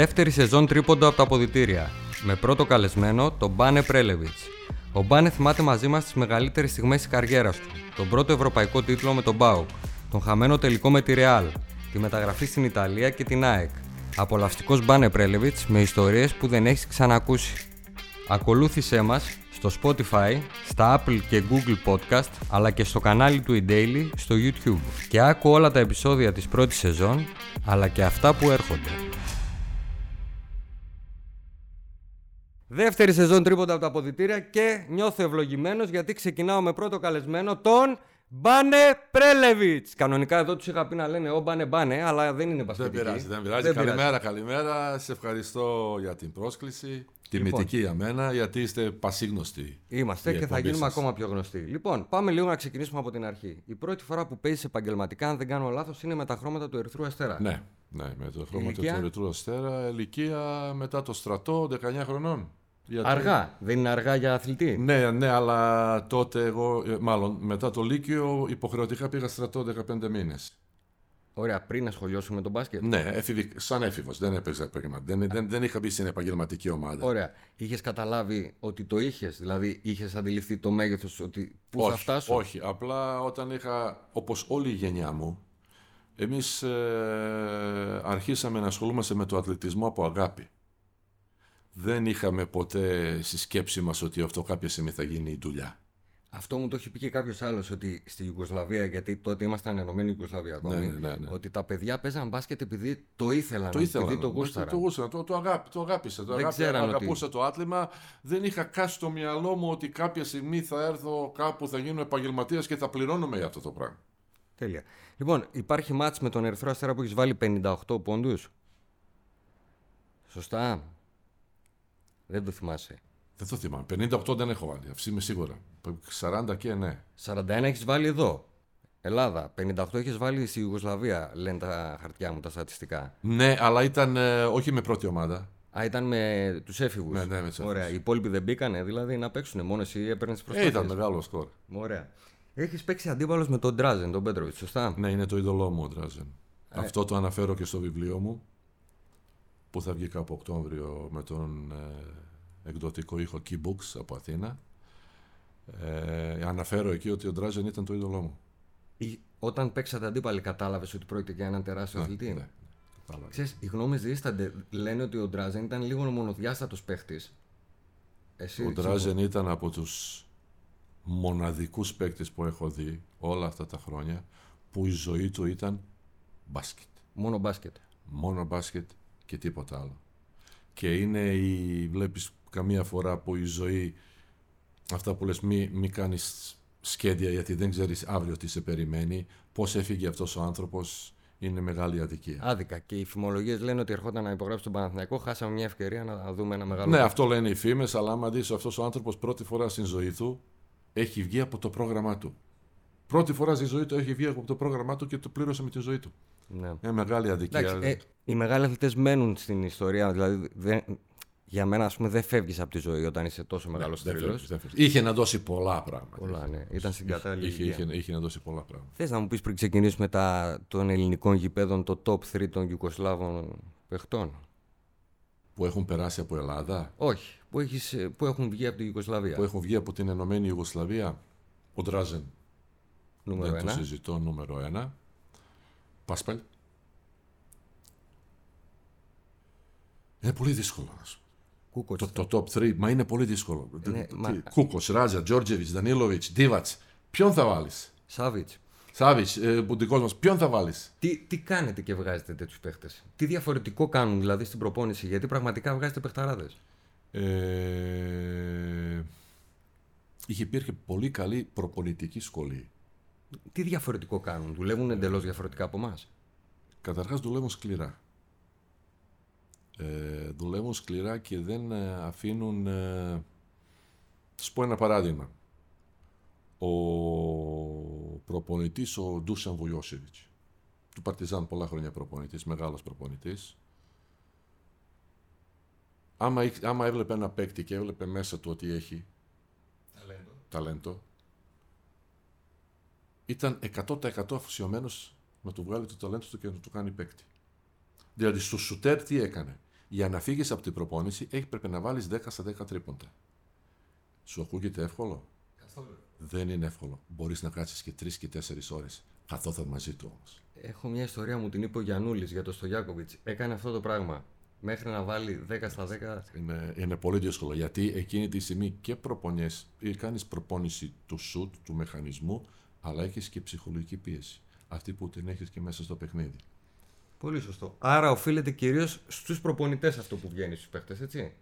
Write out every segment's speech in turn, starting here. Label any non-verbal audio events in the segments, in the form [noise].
Δεύτερη σεζόν τρίποντο από τα αποδητήρια. Με πρώτο καλεσμένο τον Μπάνε Πρέλεβιτς. Ο Μπάνε θυμάται μαζί μας τις μεγαλύτερες στιγμές της καριέρας του. Τον πρώτο ευρωπαϊκό τίτλο με τον Μπάουκ. Τον χαμένο τελικό με τη Ρεάλ. Τη μεταγραφή στην Ιταλία και την ΑΕΚ. Απολαυστικός Μπάνε Πρέλεβιτς με ιστορίες που δεν έχεις ξανακούσει. Ακολούθησέ μας στο Spotify, στα Apple και Google Podcast, αλλά και στο κανάλι του eDaily στο YouTube. Και άκου όλα τα επεισόδια της πρώτης σεζόν, αλλά και αυτά που έρχονται. Δεύτερη σεζόν τρίποτα από τα αποδητήρια και νιώθω ευλογημένος γιατί ξεκινάω με πρώτο καλεσμένο τον Μπάνε Πρέλεβιτς. Κανονικά εδώ τους είχα πει να λένε Ο Μπάνε Μπάνε, αλλά δεν είναι πασχετική. Δεν πειράζει, δεν πειράζει. καλημέρα, καλημέρα. Σε ευχαριστώ για την πρόσκληση. Τιμητική λοιπόν. για μένα, γιατί είστε πασίγνωστοι. Είμαστε και θα γίνουμε ακόμα πιο γνωστοί. Λοιπόν, πάμε λίγο να ξεκινήσουμε από την αρχή. Η πρώτη φορά που παίζει επαγγελματικά, αν δεν κάνω λάθος, είναι με τα χρώματα του Ερυθρού Αστέρα. Ναι, ναι με τα χρώματα του Ερυθρού Αστέρα. Ηλικία μετά το στρατό, 19 χρονών. Γιατί... Αργά. Δεν είναι αργά για αθλητή. Ναι, ναι, αλλά τότε εγώ, ε, μάλλον μετά το Λύκειο, υποχρεωτικά πήγα στρατό 15 μήνες. Ωραία, πριν ασχολιώσουμε με τον μπάσκετ. Ναι, έφηβη, σαν έφηβος. Δεν έπαιζα επαγγελματικά. Δεν, δεν, δεν είχα μπει στην επαγγελματική ομάδα. Ωραία. Είχες καταλάβει ότι το είχες, δηλαδή είχες αντιληφθεί το μέγεθος ότι. Πού θα φτάσω; Όχι. Απλά όταν είχα, όπως όλη η γενιά μου, εμείς ε, αρχίσαμε να ασχολούμαστε με το αθλητισμό από αγάπη δεν είχαμε ποτέ στη σκέψη μας ότι αυτό κάποια στιγμή θα γίνει η δουλειά. Αυτό μου το έχει πει και κάποιος άλλος ότι στη Ιουγκοσλαβία, γιατί τότε ήμασταν ενωμένοι Ιουγκοσλαβία ακόμη, ναι, ναι, ναι. ότι τα παιδιά παίζαν μπάσκετ επειδή το ήθελαν, το ήθελαν επειδή το γούσταραν. Το, γούσταραν, το, το, αγάπη, το αγάπησα, το αγάπη, αγαπούσα το άθλημα. Δεν είχα κάσει στο μυαλό μου ότι κάποια στιγμή θα έρθω κάπου, θα γίνω επαγγελματίας και θα πληρώνομαι για αυτό το πράγμα. Τέλεια. Λοιπόν, υπάρχει μάτς με τον Ερυθρό Αστέρα που έχεις βάλει 58 πόντους. Σωστά. Δεν το θυμάσαι. Δεν το θυμάμαι. 58 δεν έχω βάλει. Αυτή είμαι σίγουρα. 40 και ναι. 41 έχεις βάλει εδώ. Ελλάδα. 58 έχεις βάλει στη Ιουγκοσλαβία, λένε τα χαρτιά μου, τα στατιστικά. Ναι, αλλά ήταν ε, όχι με πρώτη ομάδα. Α, ήταν με τους έφηβους. Ναι, ναι, με τους Ωραία. Οι υπόλοιποι δεν μπήκανε, δηλαδή να παίξουν. Μόνο εσύ έπαιρνες τις προσπάθειες. Ε, ήταν μεγάλο σκορ. Ωραία. Έχεις παίξει αντίπαλος με τον Ντράζεν, τον Πέτροβιτς, σωστά; Ναι, είναι το είδωλό μου ο Ντράζεν. Ε. Αυτό το αναφέρω και στο βιβλίο μου που θα βγει κάπου Οκτώβριο με τον ε, εκδοτικό ήχο Keybooks από Αθήνα. Ε, αναφέρω εκεί ότι ο Ντράζεν ήταν το είδωλό μου. Όταν παίξατε αντίπαλοι, κατάλαβες ότι πρόκειται για έναν τεράστιο ναι, αθλητή; Ναι, ναι, Ξέρεις, οι γνώμες δίστανται. Λένε ότι ο Ντράζεν ήταν λίγο μονοδιάστατος παίχτης. Ο Ντράζεν ήταν από τους μοναδικούς παίκτε που έχω δει όλα αυτά τα χρόνια που η ζωή του ήταν μπάσκετ. Μόνο μπάσκετ. Μόνο μπάσκετ και τίποτα άλλο. Και είναι η, βλέπεις καμία φορά που η ζωή, αυτά που λες μη, μη κάνεις σχέδια γιατί δεν ξέρεις αύριο τι σε περιμένει, πώς έφυγε αυτός ο άνθρωπος, είναι μεγάλη αδικία. Άδικα. Και οι φημολογίες λένε ότι ερχόταν να υπογράψει τον Παναθηναϊκό. Χάσαμε μια ευκαιρία να δούμε ένα μεγάλο. Ναι, αυτό λένε οι φήμες, αλλά άμα δεις αυτός ο άνθρωπος πρώτη φορά στην ζωή του έχει βγει από το πρόγραμμά του. Πρώτη φορά στη ζωή του έχει βγει από το πρόγραμμά του και το πλήρωσε με τη ζωή του. Ναι. Μια μεγάλη αδικία. Εντάξει, ε, οι μεγάλοι αθλητές μένουν στην ιστορία. Δηλαδή, δεν, για μένα, ας πούμε, δεν φεύγεις από τη ζωή όταν είσαι τόσο μεγάλος ναι, τρελό. Είχε να δώσει πολλά πράγματα. Πολλά, ναι. Ήταν στην κατάλληλη. Είχε, είχε, είχε, να δώσει πολλά πράγματα. Θες να μου πεις πριν ξεκινήσουμε τα, των ελληνικών γηπέδων το top 3 των Ιουκοσλάβων παιχτών; Που έχουν περάσει από Ελλάδα; Όχι. Που, έχεις, που έχουν βγει από την Ιουγκοσλαβία. Που έχουν βγει από την Ενωμένη Ιουγκοσλαβία. Ο Ντράζεν. Νούμερο δεν το συζητώ νούμερο ένα. Πάσπελ. Είναι πολύ δύσκολο. Κούκος. Το, το top 3, μα είναι πολύ δύσκολο. Είναι, μα... Κούκος, Ράζα, Τζόρτζεβιτς, Δανίλοβιτς, Ντίβατς. Ποιον θα βάλεις; Σάβιτς. Σάβιτς, ε, δικό μας, ποιον θα βάλεις; Τι, τι κάνετε και βγάζετε τέτοιους παίχτες; Τι διαφορετικό κάνουν δηλαδή στην προπόνηση, γιατί πραγματικά βγάζετε παιχταράδες. Ε, είχε υπήρχε πολύ καλή προπονητική σχολή. Τι διαφορετικό κάνουν, δουλεύουν εντελώς διαφορετικά από εμάς; Καταρχάς δουλεύουν σκληρά. Ε, δουλεύουν σκληρά και δεν ε, αφήνουν... Ε, σου πω ένα παράδειγμα. Ο προπονητής, ο Ντούσαν Βουγιώσεβιτς, του Παρτιζάν πολλά χρόνια προπονητής, μεγάλος προπονητής, άμα, άμα έβλεπε ένα παίκτη και έβλεπε μέσα του ότι έχει ταλέντο, ταλέντο ήταν 100% αφοσιωμένος να του βγάλει το ταλέντο του και να του κάνει παίκτη. Δηλαδή στο σουτέρ τι έκανε; Για να φύγεις από την προπόνηση, έχει πρέπει να βάλεις 10 στα 10 τρίποντα. Σου ακούγεται εύκολο; Καθόλου. Δεν είναι εύκολο. Μπορείς να κάτσεις και 3 και 4 ώρες. Καθόταν μαζί του όμως. Έχω μια ιστορία μου την είπε ο Γιανούλης για το Στογιάκοβιτς. Έκανε αυτό το πράγμα. Μέχρι να βάλει 10 στα 10. Είναι, είναι πολύ δύσκολο γιατί εκείνη τη στιγμή και προπονιές, ή κάνεις προπόνηση του σουτ, του μηχανισμού, αλλά έχεις και ψυχολογική πίεση. Αυτή που την έχεις και μέσα στο παιχνίδι. Πολύ σωστό. Άρα οφείλεται κυρίως στους προπονητές αυτό που βγαίνει στους παίχτες, έτσι.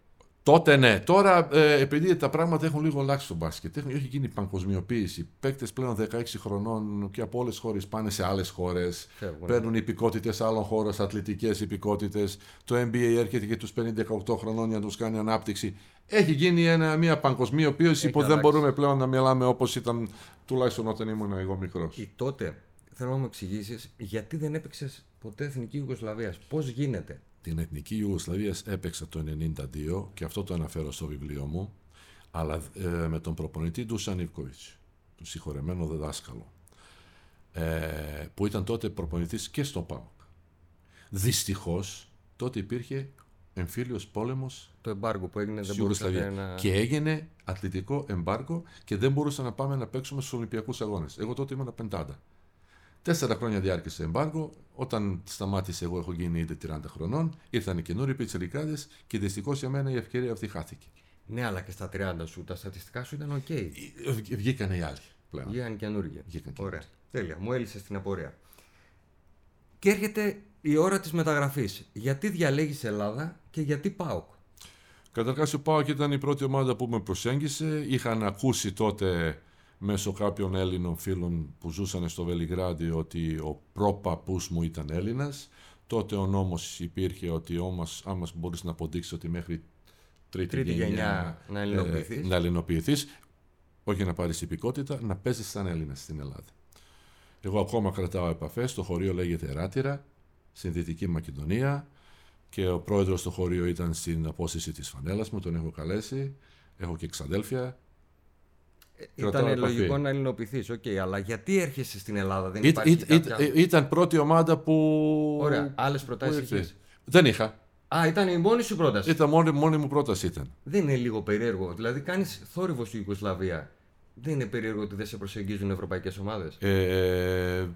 Τότε ναι. Τώρα, ε, επειδή τα πράγματα έχουν λίγο αλλάξει στο μπάσκετ, έχει, έχει γίνει παγκοσμιοποίηση. Παίκτες πλέον 16 χρονών και από όλες τις χώρες πάνε σε άλλες χώρες. Φεύγουν. Παίρνουν υπηκότητες άλλων χώρων, αθλητικές υπηκότητες. Το NBA έρχεται και τους 50-18 χρονών για να τους κάνει ανάπτυξη. Έχει γίνει ένα, μια παγκοσμιοποίηση Έχει που δεν αλλάξει. μπορούμε πλέον να μιλάμε όπως ήταν τουλάχιστον όταν ήμουν εγώ μικρός. Ή τότε θέλω να μου εξηγήσεις γιατί δεν έπαιξες ποτέ εθνική Ιουγκοσλαβίας; Πώς γίνεται; Την Εθνική Ιουγκοσλαβίας έπαιξα το 92 και αυτό το αναφέρω στο βιβλίο μου, αλλά ε, με τον προπονητή του Σανίβκοβιτς, τον συγχωρεμένο διδάσκαλο, ε, που ήταν τότε προπονητής και στο ΠΑΟΚ. Δυστυχώς, τότε υπήρχε εμφύλιος πόλεμος Το εμπάργκο που έγινε δεν στη μπορούσατε Ιουγκοσλαβία να. και έγινε αθλητικό εμπάργκο και δεν μπορούσα να πάμε να παίξουμε στους Ολυμπιακούς Αγώνες. Εγώ τότε ήμουν πεντάδα. Τέσσερα χρόνια διάρκεσε εμπάργκο. Όταν σταμάτησε, εγώ έχω γίνει ήδη 30 χρονών. Ήρθαν οι καινούριοι πιτσιρικάδες και δυστυχώς για μένα η ευκαιρία αυτή χάθηκε. Ναι, αλλά και στα 30 σου τα στατιστικά σου ήταν οκ. Ε, Βγήκαν οι άλλοι πλέον. Βγήκαν καινούργια. Βγήκαν και Ωραία. Τέλεια. Μου έλυσες την απορία. Και έρχεται η ώρα της μεταγραφής. Γιατί διαλέγεις Ελλάδα και γιατί ΠΑΟΚ; Καταρχάς, ο ΠΑΟΚ ήταν η πρώτη ομάδα που με προσέγγισε. Είχαν ακούσει τότε μέσω κάποιων Έλληνων φίλων που ζούσαν στο Βελιγράδι ότι ο πρόπαππούς μου ήταν Έλληνας. Τότε ο νόμος υπήρχε ότι όμως, άμα μπορείς να αποδείξεις ότι μέχρι τρίτη, Τρίτη γενιά να ελληνοποιηθείς. ε, να ελληνοποιηθείς, όχι να πάρεις υπηκότητα, να παίζεις σαν Έλληνας στην Ελλάδα. Εγώ ακόμα κρατάω επαφές, το χωρίο λέγεται Ράτυρα, στην Δυτική Μακεδονία και ο πρόεδρος του χωρίου ήταν στην απόσταση της φανέλας μου, τον έχω καλέσει, έχω και ξαδέλφια, Κρατάω Ήταν επαφή. λογικό να ελληνοποιηθείς. Οκ, αλλά γιατί έρχεσαι στην Ελλάδα, δεν Ή- υπάρχει ή- ή- κάποια... ή- ήταν πρώτη ομάδα που. Ωραία. Άλλες που προτάσεις ήρθε. είχες; Δεν είχα. Α, ήταν η μόνη σου πρόταση; Ήταν μόνη, μόνη μου πρόταση ήταν. Δεν είναι λίγο περίεργο. Δηλαδή, κάνεις θόρυβο στη Ιουγκοσλαβία. Δεν είναι περίεργο ότι δεν σε προσεγγίζουν ευρωπαϊκές ομάδες; Ε,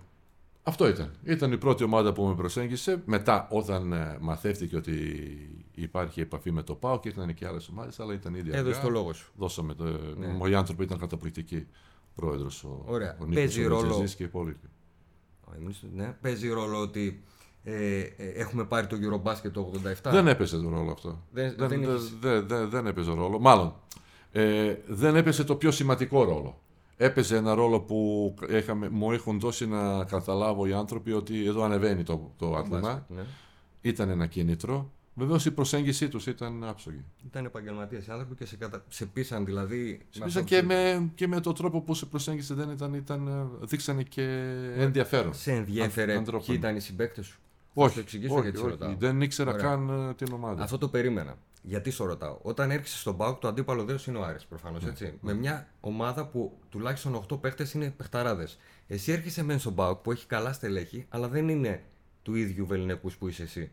αυτό ήταν. Ήταν η πρώτη ομάδα που με προσέγγισε. Μετά, όταν ε, μαθεύτηκε ότι υπάρχει επαφή με το ΠΑΟ και ήρθαν και άλλες ομάδες, αλλά ήταν ήδη Έδωσε αργά. το λόγο σου. Δώσαμε το. Ναι. Οι άνθρωποι ήταν καταπληκτικοί. Πρόεδρος ο, Ωραία. ο Νίκος Παίζει ο ρόλο. Ρετζεζής και οι υπόλοιποι. Α, εμείς, ναι. Παίζει ρόλο ότι ε, ε, έχουμε πάρει το Eurobasket το 87. Δεν έπαιζε το ρόλο αυτό. Δεν- δεν, δεν δεν, είχες- δεν- δεν- δεν έπαιζε ρόλο. Μάλλον, ε, δεν έπαιζε το πιο σημαντικό ρόλο. Έπαιζε ένα ρόλο που είχαμε, μου έχουν δώσει να καταλάβω οι άνθρωποι ότι εδώ ανεβαίνει το, το άθλημα. Μπάσκετ, ναι. Ήταν ένα κίνητρο. Βεβαίως η προσέγγιση τους ήταν άψογη. Ήταν επαγγελματίες άνθρωποι και σε, κατα... σε πείσαν δηλαδή. με Σπίσα αυτό και που- με, και με τον τρόπο που σε προσέγγισε δεν ήταν, ήταν ε, δείξανε και ενδιαφέρον. Σε ενδιέφερε Αν- ποιοι ανθρώπων. ήταν οι συμπαίκτες σου. Όχι, Θα σου εξηγήσω όχι, γιατί σε όχι. ρωτάω. δεν ήξερα Ωραία. καν ε, την ομάδα. Αυτό το περίμενα. Γιατί σε ρωτάω; Όταν έρχεσαι στον Πάοκ, το αντίπαλο δέος είναι ο Άρης προφανώς. Ναι. έτσι. Με μια ομάδα που τουλάχιστον 8 παίχτες είναι παιχταράδες. Εσύ έρχεσαι μεν στον Πάοκ που έχει καλά στελέχη, αλλά δεν είναι του ίδιου βεληνικού που είσαι εσύ.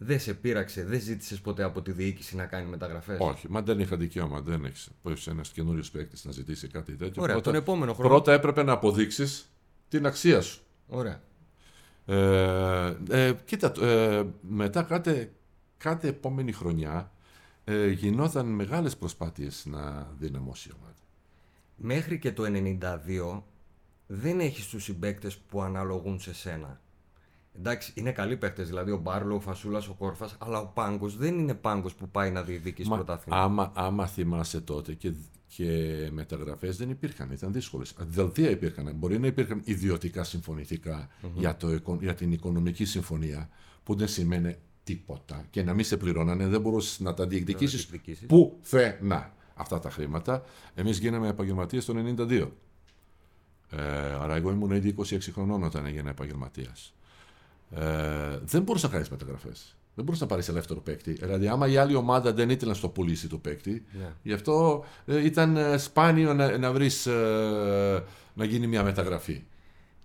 Δεν σε πείραξε, δεν ζήτησες ποτέ από τη διοίκηση να κάνει μεταγραφές; Όχι, μα δεν είχα δικαίωμα. Δεν έχεις. Πώ ένας καινούριος παίκτης να ζητήσει κάτι τέτοιο. Ωραία, πρώτα, τον επόμενο χρόνο. πρώτα έπρεπε να αποδείξεις την αξία σου. Ωραία. Ε, ε, κοίτα, ε, μετά κάθε, κάθε επόμενη χρονιά ε, γινόταν μεγάλες προσπάθειες να δυναμώσει η ομάδα. Μέχρι και το 92 δεν έχεις τους συμπαίκτες που αναλογούν σε σένα. Εντάξει, είναι καλοί παίχτε, δηλαδή ο Μπάρλο, ο Φασούλας, ο Κόρφας, αλλά ο Πάγκος δεν είναι Πάγκος που πάει να διεκδικήσει Μα, πρωτάθλημα. άμα, άμα θυμάσαι τότε και, και μεταγραφές δεν υπήρχαν, ήταν δύσκολες. Δελτία υπήρχαν, μπορεί να υπήρχαν ιδιωτικά συμφωνηθικά για, το, οικο- για την οικονομική συμφωνία που δεν σημαίνει τίποτα και να μην σε πληρώνανε, δεν μπορούσες να τα διεκδικήσεις διεκδικήσεις. πουθενά αυτά τα χρήματα. Εμείς γίναμε επαγγελματίες το 92. Ε, άρα εγώ ήμουν ήδη 26 χρονών όταν έγινα επαγγελματίας. Ε, δεν μπορούσε να κάνεις μεταγραφές. Δεν μπορούσε να πάρεις ελεύθερο παίκτη. Δηλαδή, άμα η άλλη ομάδα δεν ήθελε να στο πουλήσει το παίκτη, Ναι. γι' αυτό ε, ήταν ε, σπάνιο να, να βρεις να γίνει μια μεταγραφή.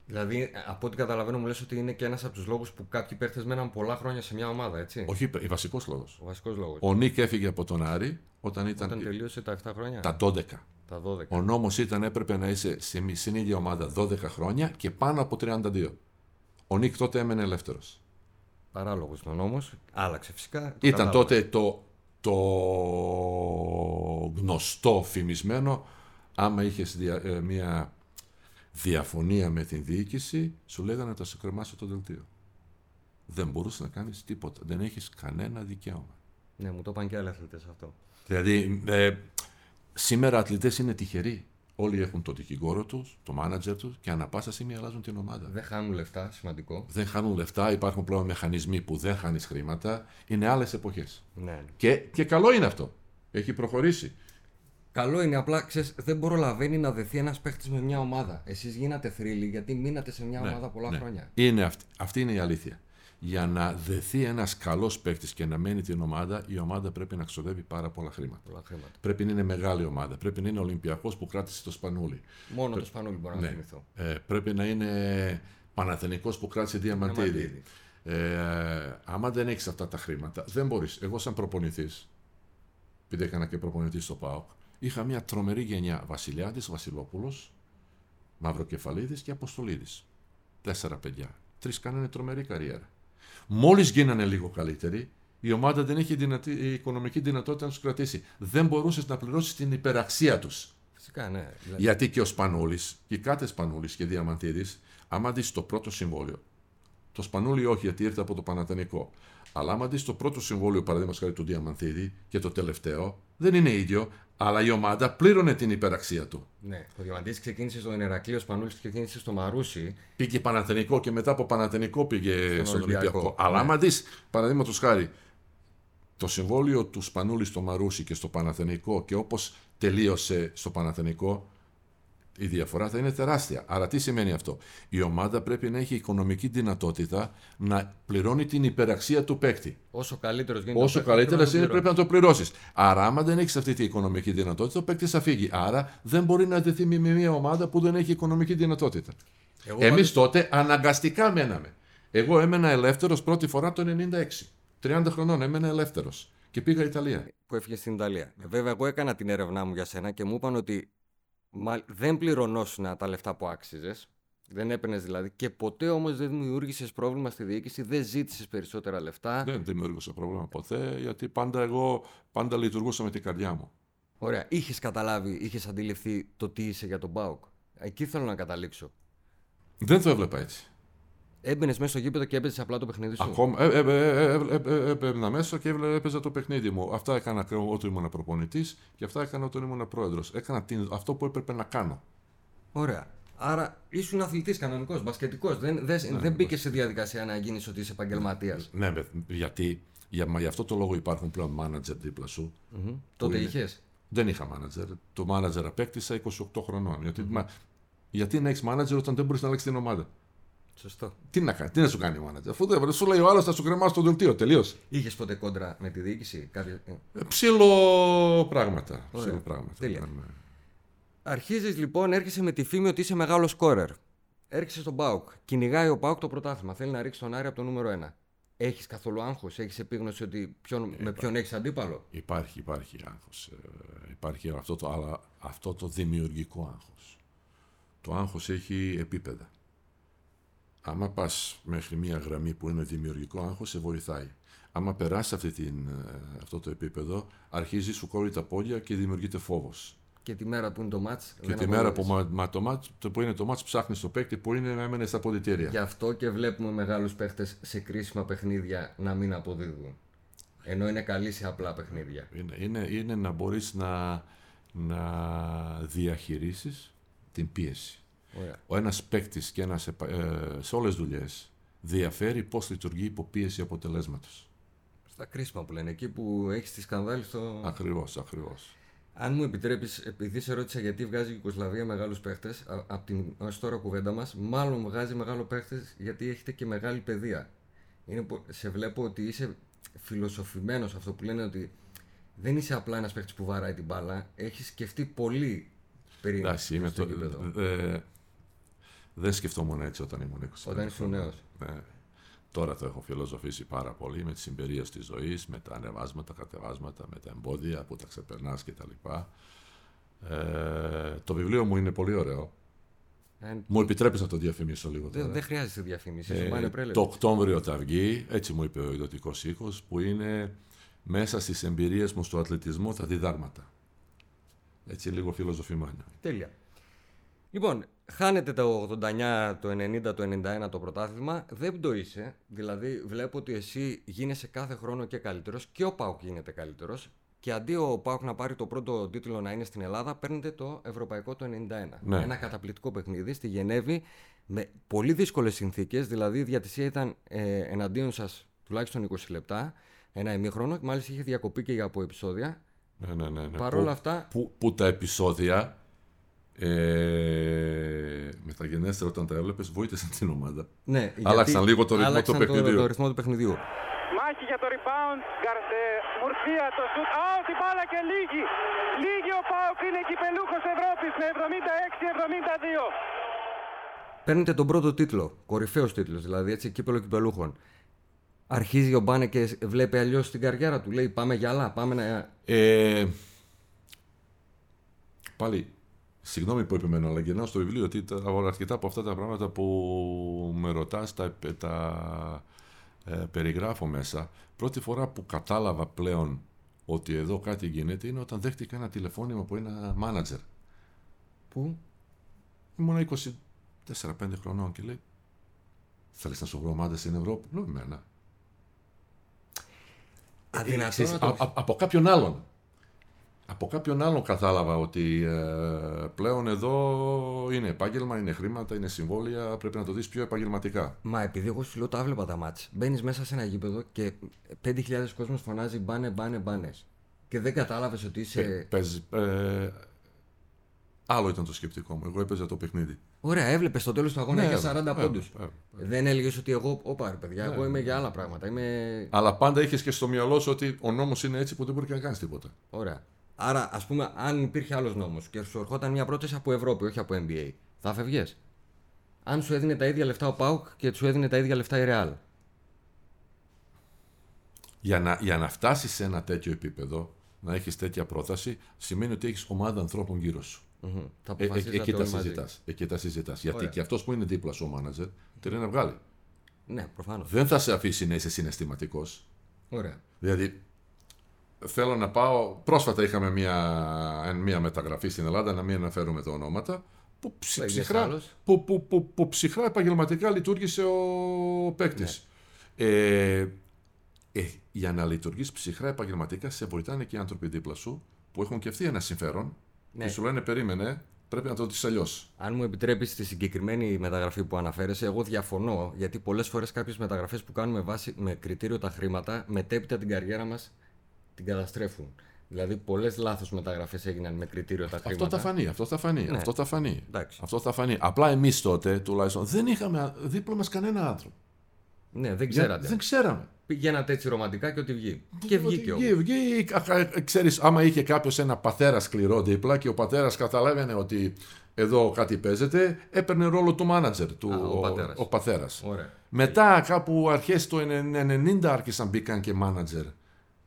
Δηλαδή, από ό,τι καταλαβαίνω, μου λες ότι είναι και ένας από τους λόγους που κάποιοι παίχτε μέναν πολλά χρόνια σε μια ομάδα, έτσι. Όχι, βασικός λόγος. Ο βασικός λόγος. Ο Νίκ έφυγε από τον Άρη όταν ήταν. Όταν τελείωσε τα 7 χρόνια. Τα 12. Τα 12. Ο νόμος ήταν έπρεπε να είσαι στην ίδια ομάδα 12 χρόνια και πάνω από 32. Ο Νίκ τότε έμενε ελεύθερος. Παράλογος ο νόμο. Άλλαξε φυσικά. Το ήταν κατάλαβα. τότε το, το γνωστό φημισμένο. Άμα είχες ε, μια διαφωνία με την διοίκηση, σου λέγανε να σου κρεμάσω το δελτίο. Δεν μπορούσες να κάνεις τίποτα. Δεν έχεις κανένα δικαίωμα. Ναι, μου το είπαν και άλλοι αθλητές αυτό. Δηλαδή, ε, σήμερα αθλητές είναι τυχεροί. Όλοι έχουν το δικηγόρο τους, το μάνατζερ τους και ανά πάσα στιγμή αλλάζουν την ομάδα. Δεν χάνουν λεφτά, σημαντικό. Δεν χάνουν λεφτά, υπάρχουν πλέον μηχανισμοί που δεν χάνεις χρήματα. Είναι άλλες εποχές. Ναι, ναι. Και, και καλό είναι αυτό. Έχει προχωρήσει. Καλό είναι, απλά ξέρεις, δεν προλαβαίνει να δεθεί ένας παίχτης με μια ομάδα. Εσείς γίνατε θρύλοι γιατί μείνατε σε μια ναι, ομάδα πολλά ναι. χρόνια. Είναι αυτή, αυτή είναι η αλήθεια. Για να δεθεί ένας καλός παίχτη και να μένει την ομάδα, η ομάδα πρέπει να ξοδεύει πάρα πολλά χρήματα. Πολλά χρήματα. Πρέπει να είναι μεγάλη ομάδα. Πρέπει να είναι Ολυμπιακός που κράτησε το Σπανούλι. Μόνο το Σπανούλι μπορώ να θυμηθώ. Ε, πρέπει να είναι Παναθενικό που κράτησε Διαμαντίδη. Ε, άμα δεν έχεις αυτά τα χρήματα, δεν μπορείς. Εγώ, σαν προπονητής, επειδή έκανα και προπονητής στο ΠΑΟΚ, είχα μια τρομερή γενιά Βασιλιάδης, Βασιλόπουλος, Μαυροκεφαλίδης και Αποστολίδης. Τέσσερα παιδιά. Τρεις κάνανε τρομερή καριέρα. Μόλις γίνανε λίγο καλύτεροι, η ομάδα δεν έχει δυνατή, η οικονομική δυνατότητα να τους κρατήσει. Δεν μπορούσες να πληρώσεις την υπεραξία τους. Φυσικά, ναι. Δηλαδή. Γιατί και ο Σπανούλης, και κάθε Σπανούλης και Διαμαντίδη, άμα δεις το πρώτο συμβόλαιο, το Σπανούλη όχι γιατί ήρθε από το Πανατανικό. Αλλά άμα δεις το πρώτο συμβόλαιο, παραδείγματος χάρη του Διαμαντίδη και το τελευταίο, δεν είναι ίδιο, αλλά η ομάδα πλήρωνε την υπεραξία του. Ναι, ο Διαμαντίδη ξεκίνησε στον Ερακλείος, ο Σπανούλη ξεκίνησε στο Μαρούσι. Πήγε Παναθενικό και μετά από Παναθενικό πήγε στον, στον Ολυμπιακό. Ολυμπιακό. Αλλά άμα δεις, παραδείγματος χάρη, το συμβόλαιο του Σπανούλης στο Μαρούσι και στο Παναθενικό και όπως τελείωσε στο Παναθενικό, η διαφορά θα είναι τεράστια. Άρα τι σημαίνει αυτό; Η ομάδα πρέπει να έχει οικονομική δυνατότητα να πληρώνει την υπεραξία του παίκτη. Όσο καλύτερος γίνεται. Όσο καλύτερο είναι, πρέπει να το πληρώσεις. Άρα, άμα δεν έχεις αυτή την οικονομική δυνατότητα, ο παίκτης θα φύγει. Άρα, δεν μπορεί να δεθεί με μια ομάδα που δεν έχει οικονομική δυνατότητα. Εμείς τότε αναγκαστικά μέναμε. Εγώ έμενα ελεύθερος πρώτη φορά το 96. 30 χρονών έμενα ελεύθερος. Και πήγα Ιταλία. Που έφυγε στην Ιταλία. Βέβαια, εγώ έκανα την έρευνά μου για σένα και μου είπαν ότι δεν πληρωνόσουν τα λεφτά που άξιζες. Δεν έπαιρνες δηλαδή. Και ποτέ όμως δεν δημιούργησες πρόβλημα στη διοίκηση, δεν ζήτησες περισσότερα λεφτά. Δεν δημιούργησα πρόβλημα ποτέ, γιατί πάντα εγώ πάντα λειτουργούσα με την καρδιά μου. Ωραία. Είχες καταλάβει, είχες αντιληφθεί το τι είσαι για τον Μπάουκ; Εκεί θέλω να καταλήξω. Δεν το έβλεπα έτσι. Έμπαινες μέσα στο γήπεδο και έπαιζες απλά το παιχνίδι σου; Ακόμα. Ε, ε, ε, έμπαινα μέσα και έπαιζα το παιχνίδι μου. Αυτά έκανα όταν ήμουν προπονητής και αυτά έκανα όταν ήμουν πρόεδρος. Έκανα αυτό που έπρεπε να κάνω. Ωραία. Άρα ήσουν αθλητής κανονικός, μπασκετικός. Δεν, δεν, ναι, δεν μπήκες σε διαδικασία να γίνεις ότι είσαι επαγγελματίας. Ναι, γιατί για, για αυτό το λόγο υπάρχουν πλέον μάνατζερ δίπλα σου. Mm-hmm. Τότε είχες; Δεν είχα μάνατζερ. Το μάνατζερ απέκτησα 28 χρονών. Γιατί, mm-hmm. γιατί να έχεις μάνατζερ όταν δεν μπορείς να αλλάξεις την ομάδα; Σωστό. Τι να, κάνει, τι να σου κάνει ο μάνατζερ. Αφού δεν σου λέει ο άλλος θα σου κρεμάσει το δελτίο. Τελείως. Είχες ποτέ κόντρα με τη διοίκηση, κάποια... Ε, ψήλο πράγματα. Ψήλο πράγματα. Τέλεια. Ναι. Αρχίζεις λοιπόν, έρχεσαι με τη φήμη ότι είσαι μεγάλος σκόρερ. Έρχεσαι στον Πάουκ. Κυνηγάει ο Πάουκ το πρωτάθλημα. Θέλει να ρίξει τον Άρη από το νούμερο 1. Έχεις καθόλου άγχος, έχεις επίγνωση ότι ποιον, με ποιον έχεις αντίπαλο; Υπάρχει, υπάρχει άγχος. Ε, υπάρχει αυτό το, αλλά αυτό το δημιουργικό άγχος. Το άγχος έχει επίπεδα άμα πας μέχρι μια γραμμή που είναι δημιουργικό άγχος, σε βοηθάει. Άμα περάσεις αυτή την, ε, αυτό το επίπεδο, αρχίζει σου κόβει τα πόδια και δημιουργείται φόβος. Και τη μέρα που είναι το μάτς. Και τη μέρα που, μα, μα, το μάτς, το που είναι το μάτς ψάχνεις το παίκτη που είναι να έμενε στα ποδητήρια. Γι' αυτό και βλέπουμε μεγάλους παίχτες σε κρίσιμα παιχνίδια να μην αποδίδουν. Ενώ είναι καλοί σε απλά παιχνίδια. Είναι, είναι, είναι να μπορείς να, να διαχειρίσεις την πίεση. Ο ένας παίκτης και ένας ε, σε όλες τις δουλειές διαφέρει πώς λειτουργεί υπό πίεση αποτελέσματος. Στα κρίσιμα που λένε, εκεί που έχεις τη σκανδάλη στο. Ακριβώς, ακριβώς. Αν μου επιτρέπεις, επειδή σε ρώτησα γιατί βγάζει η Ιουκοσλαβία μεγάλους παίχτες, από την ως τώρα κουβέντα μας, μάλλον βγάζει μεγάλο παίχτες γιατί έχετε και μεγάλη παιδεία. Είναι, σε βλέπω ότι είσαι φιλοσοφημένος αυτό που λένε ότι δεν είσαι απλά ένας παίχτης που βαράει την μπάλα. Έχεις σκεφτεί πολύ περί Εντάξει, είμαι το, Δεν σκεφτόμουν έτσι όταν ήμουν 20. Όταν ήσουν νέος. Ναι. Τώρα το έχω φιλοσοφήσει πάρα πολύ με τις εμπειρίες της ζωής, με τα ανεβάσματα, κατεβάσματα, με τα εμπόδια που τα ξεπερνάς κτλ. Ε, το βιβλίο μου είναι πολύ ωραίο. Ε, Μου επιτρέπεις να το διαφημίσω λίγο Δεν τώρα. δεν χρειάζεται διαφήμιση. Ε, σου πάνε πρέλευε. το Οκτώβριο θα βγει, έτσι μου είπε ο ιδιωτικός οίκος, που είναι μέσα στις εμπειρίες μου στο αθλητισμό θα δει δάρματα. Έτσι λίγο φιλοσοφημάνιο. Τέλεια. Λοιπόν, χάνετε το 89, το 90, το 91 το πρωτάθλημα. Δεν πτωείσαι. Δηλαδή, βλέπω ότι εσύ γίνεσαι κάθε χρόνο και καλύτερος και ο Πάουκ γίνεται καλύτερος. Και αντί ο Πάουκ να πάρει το πρώτο τίτλο να είναι στην Ελλάδα, παίρνετε το Ευρωπαϊκό το 91. Ναι. Ένα καταπληκτικό παιχνίδι στη Γενέβη με πολύ δύσκολες συνθήκες. Δηλαδή, η διατησία ήταν ε, εναντίον σας τουλάχιστον 20 λεπτά, ένα ημίχρονο. Και μάλιστα είχε διακοπεί και από επεισόδια. Ναι, ναι, ναι, ναι. Παρ' όλα Που- αυτά, που, που τα επεισόδια ε, μεταγενέστερα όταν τα έβλεπες βοήθησαν την ομάδα. ναι, Άλλαξαν γιατί λίγο το ρυθμό άλλαξαν του παιχνιδιού. Το, ρυθμό του παιχνιδιού. Μάχη για το rebound. Γκαρσε, Μουρσία το σουτ. Α, την μπάλα και λίγη. Λίγη ο Πάουκ είναι κυπελούχος Ευρώπης με 76-72. Παίρνετε τον πρώτο τίτλο, κορυφαίος τίτλος δηλαδή, έτσι, κύπελο κυπελούχων. Αρχίζει ο Μπάνε και βλέπει αλλιώς την καριέρα του. Λέει: Πάμε για άλλα, πάμε να. Ε, πάλι, συγγνώμη που επιμένω, αλλά γυρνάω στο βιβλίο ότι τα, αρκετά από αυτά τα πράγματα που με ρωτάς τα, τα ε, περιγράφω μέσα. Πρώτη φορά που κατάλαβα πλέον ότι εδώ κάτι γίνεται είναι όταν δέχτηκα ένα τηλεφώνημα από ένα μάνατζερ. Πού; Ήμουν 24-5 χρονών και λέει Θέλεις να σου βρω ομάδες στην Ευρώπη; Λέω εμένα. Αδυνατό Ξέρεις, να το- α- α- από κάποιον άλλον. Από κάποιον άλλον κατάλαβα ότι ε, πλέον εδώ είναι επάγγελμα, είναι χρήματα, είναι συμβόλαια, πρέπει να το δεις πιο επαγγελματικά. Μα επειδή εγώ σου λέω τα έβλεπα τα μάτς. Μπαίνεις μέσα σε ένα γήπεδο και 5.000 κόσμος φωνάζει μπάνε, μπάνε, μπάνες. Και δεν κατάλαβες ότι είσαι. Ε, παίζει, ε, άλλο ήταν το σκεπτικό μου. Εγώ έπαιζα το παιχνίδι. Ωραία, έβλεπες στο τέλος του αγώνα Ναι, για ε, 40 ε, πόντους. ε, Δεν έλεγες ότι εγώ. Όπα, ρε παιδιά, Ναι, εγώ είμαι για άλλα πράγματα. Είμαι. Αλλά πάντα είχες και στο μυαλό σου ότι ο νόμος είναι έτσι που δεν μπορεί και να κάνεις τίποτα. Ωραία. Άρα, ας πούμε, αν υπήρχε άλλος νόμος και σου ερχόταν μια πρόταση από Ευρώπη, όχι από NBA, θα φευγέ. Αν σου έδινε τα ίδια λεφτά ο Πάουκ και σου έδινε τα ίδια λεφτά η Ρεάλ. Για να, για να φτάσεις σε ένα τέτοιο επίπεδο, να έχεις τέτοια πρόταση, σημαίνει ότι έχεις ομάδα ανθρώπων γύρω σου. Μμμ. Θα Ε, ε, αποφασίσατε εκεί, τα όλοι μαζί. συζητάς, εκεί τα συζητάς. Γιατί Ωραία. και αυτός που είναι δίπλα σου ο μάνατζερ, θέλει να βγάλει. Ναι, προφανώς. Δεν θα σε αφήσει να είσαι συναισθηματικός. Ωραία. Δηλαδή, θέλω να πάω. Πρόσφατα είχαμε μια, μια μεταγραφή στην Ελλάδα, να μην αναφέρουμε τα ονόματα, που, ψ- Λέγες ψυχρά, άλλος; που, που, που, που ψυχρά επαγγελματικά λειτουργήσε ο παίκτης. Ναι. Ε, ε, για να λειτουργείς ψυχρά επαγγελματικά, σε βοηθάνε και οι άνθρωποι δίπλα σου που έχουν και αυτοί ένα συμφέρον Ναι. και σου λένε περίμενε, πρέπει να το δεις αλλιώς. Αν μου επιτρέπεις τη συγκεκριμένη μεταγραφή που αναφέρεσαι, εγώ διαφωνώ γιατί πολλές φορές κάποιες μεταγραφές που κάνουμε βάση με κριτήριο τα χρήματα, μετέπειτα την καριέρα μας την καταστρέφουν. Δηλαδή, πολλές λάθος μεταγραφές έγιναν με κριτήριο τα Αυτό χρήματα. θα φανεί, αυτό θα φανεί, Ναι. αυτό θα φανεί. Εντάξει. Αυτό θα φανεί. Απλά εμείς τότε τουλάχιστον δεν είχαμε δίπλα μας κανένα άνθρωπο. Ναι, δεν ξέρατε. Δεν ξέραμε. Πηγαίνατε έτσι ρομαντικά και ότι βγει. Και βγήκε όμως. Βγήκε, βγήκε, α, α, ξέρεις, άμα είχε κάποιος ένα πατέρα σκληρό δίπλα και ο πατέρας καταλάβαινε ότι εδώ κάτι παίζεται, έπαιρνε ρόλο του μάνατζερ, του, Α, ο πατέρας. ο πατέρας. Ωραία. Μετά κάπου αρχές του 90 άρχισαν μπήκαν και μάνατζερ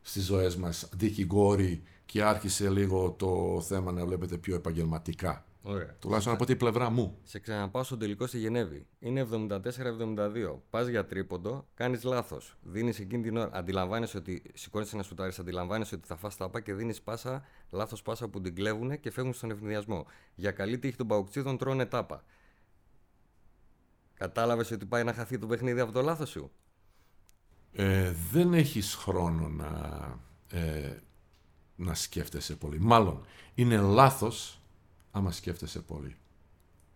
στις ζωές μας, δικηγόροι και άρχισε λίγο το θέμα να βλέπετε πιο επαγγελματικά. Ωραία. Τουλάχιστον από την πλευρά μου. Σε ξαναπάω στο τελικό στη Γενέβη. Είναι 74-72. Πας για τρίποντο, κάνεις λάθος. Δίνεις εκείνη την ώρα. Αντιλαμβάνεσαι ότι σηκώνεις ένα σουτάρι, αντιλαμβάνεσαι ότι θα φας τάπα και δίνεις πάσα, λάθος πάσα που την κλέβουν και φεύγουν στον ευνηδιασμό. Για καλή τύχη των παουξίδων τρώνε τάπα. Κατάλαβες ότι πάει να χαθεί το παιχνίδι από το λάθος σου; Ε, δεν έχεις χρόνο να, ε, να σκέφτεσαι πολύ. Μάλλον, είναι λάθος άμα σκέφτεσαι πολύ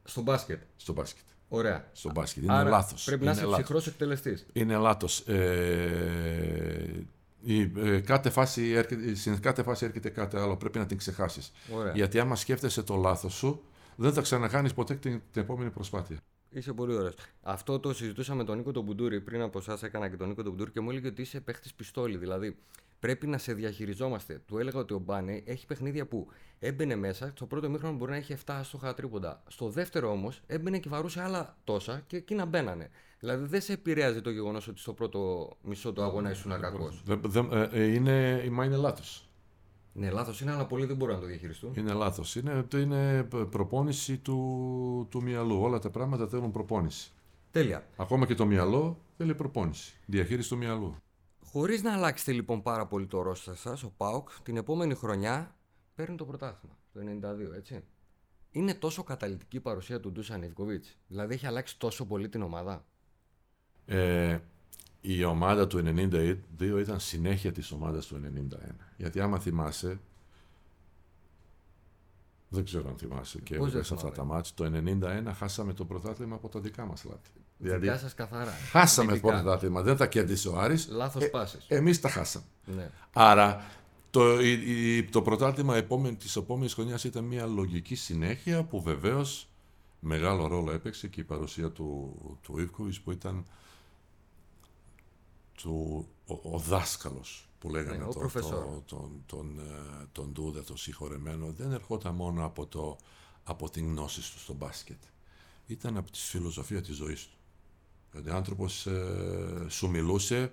Στο μπάσκετ. στο μπάσκετ. Ωραία. Στο μπάσκετ. Είναι Άρα λάθος. Πρέπει είναι να είσαι λάθος. ψυχρός εκτελεστής. Είναι λάθος. Ε, η, ε, κάθε φάση έρχεται, στην κάθε φάση έρχεται κάτι άλλο. Πρέπει να την ξεχάσεις. Ωραία. Γιατί άμα σκέφτεσαι το λάθος σου, δεν θα ξανακάνεις ποτέ την, την επόμενη προσπάθεια. Είσαι πολύ ωραίος. Αυτό το συζητούσα με τον Νίκο τον Μπουντούρη πριν από εσάς. Έκανα και τον Νίκο τον Μπουντούρη και μου έλεγε ότι είσαι παίχτης πιστόλι. Δηλαδή πρέπει να σε διαχειριζόμαστε. Του έλεγα ότι ο Μπάνε έχει παιχνίδια που έμπαινε μέσα. Στο πρώτο μήχρονο μπορεί να έχει 7 άστοχα τρίποντα. Στο δεύτερο όμως έμπαινε και βαρούσε άλλα τόσα και εκείνα μπαίνανε. Δηλαδή δεν σε επηρέαζε το γεγονός ότι στο πρώτο μισό του αγώνα ήσουν κακός. Ε, ε, είναι, μα είναι λάθος. Ναι, λάθος είναι, αλλά πολλοί δεν μπορούν να το διαχειριστούν. Είναι λάθος. Είναι, είναι προπόνηση του, του μυαλού. Όλα τα πράγματα θέλουν προπόνηση. Τέλεια. Ακόμα και το μυαλό θέλει προπόνηση. Διαχείριση του μυαλού. Χωρίς να αλλάξετε λοιπόν πάρα πολύ το ρόστα σας, ο Πάοκ την επόμενη χρονιά παίρνει το πρωτάθλημα. Το 92, έτσι. Είναι τόσο καταλητική η παρουσία του Ντούσαν Ιβκοβίτς; Δηλαδή έχει αλλάξει τόσο πολύ την ομάδα; Ε, η ομάδα του 92 ήταν συνέχεια της ομάδας του 91. Γιατί άμα θυμάσαι, δεν ξέρω αν θυμάσαι και σε αυτά τα μάτια, το 91 χάσαμε το πρωτάθλημα από τα δικά μας λάθη. Δηλαδή, δικά σας καθαρά. Χάσαμε το πρωτάθλημα, δεν τα κέρδισε ο Άρης. Λάθος ε, πάσες. Εμείς τα χάσαμε. Ναι. Άρα το, η, το πρωτάθλημα επόμενη, της επόμενης χρονιάς ήταν μια λογική συνέχεια που βεβαίως μεγάλο ρόλο έπαιξε και η παρουσία του, του που ήταν του, ο, ο δάσκαλος που λέγανε ναι, το, το, τον, τον, ε, τον Ντούδα, το συγχωρεμένο, δεν ερχόταν μόνο από, το, από την γνώση του στο μπάσκετ. Ήταν από τη φιλοσοφία της ζωής του. Δηλαδή, ο άνθρωπος ε, σου μιλούσε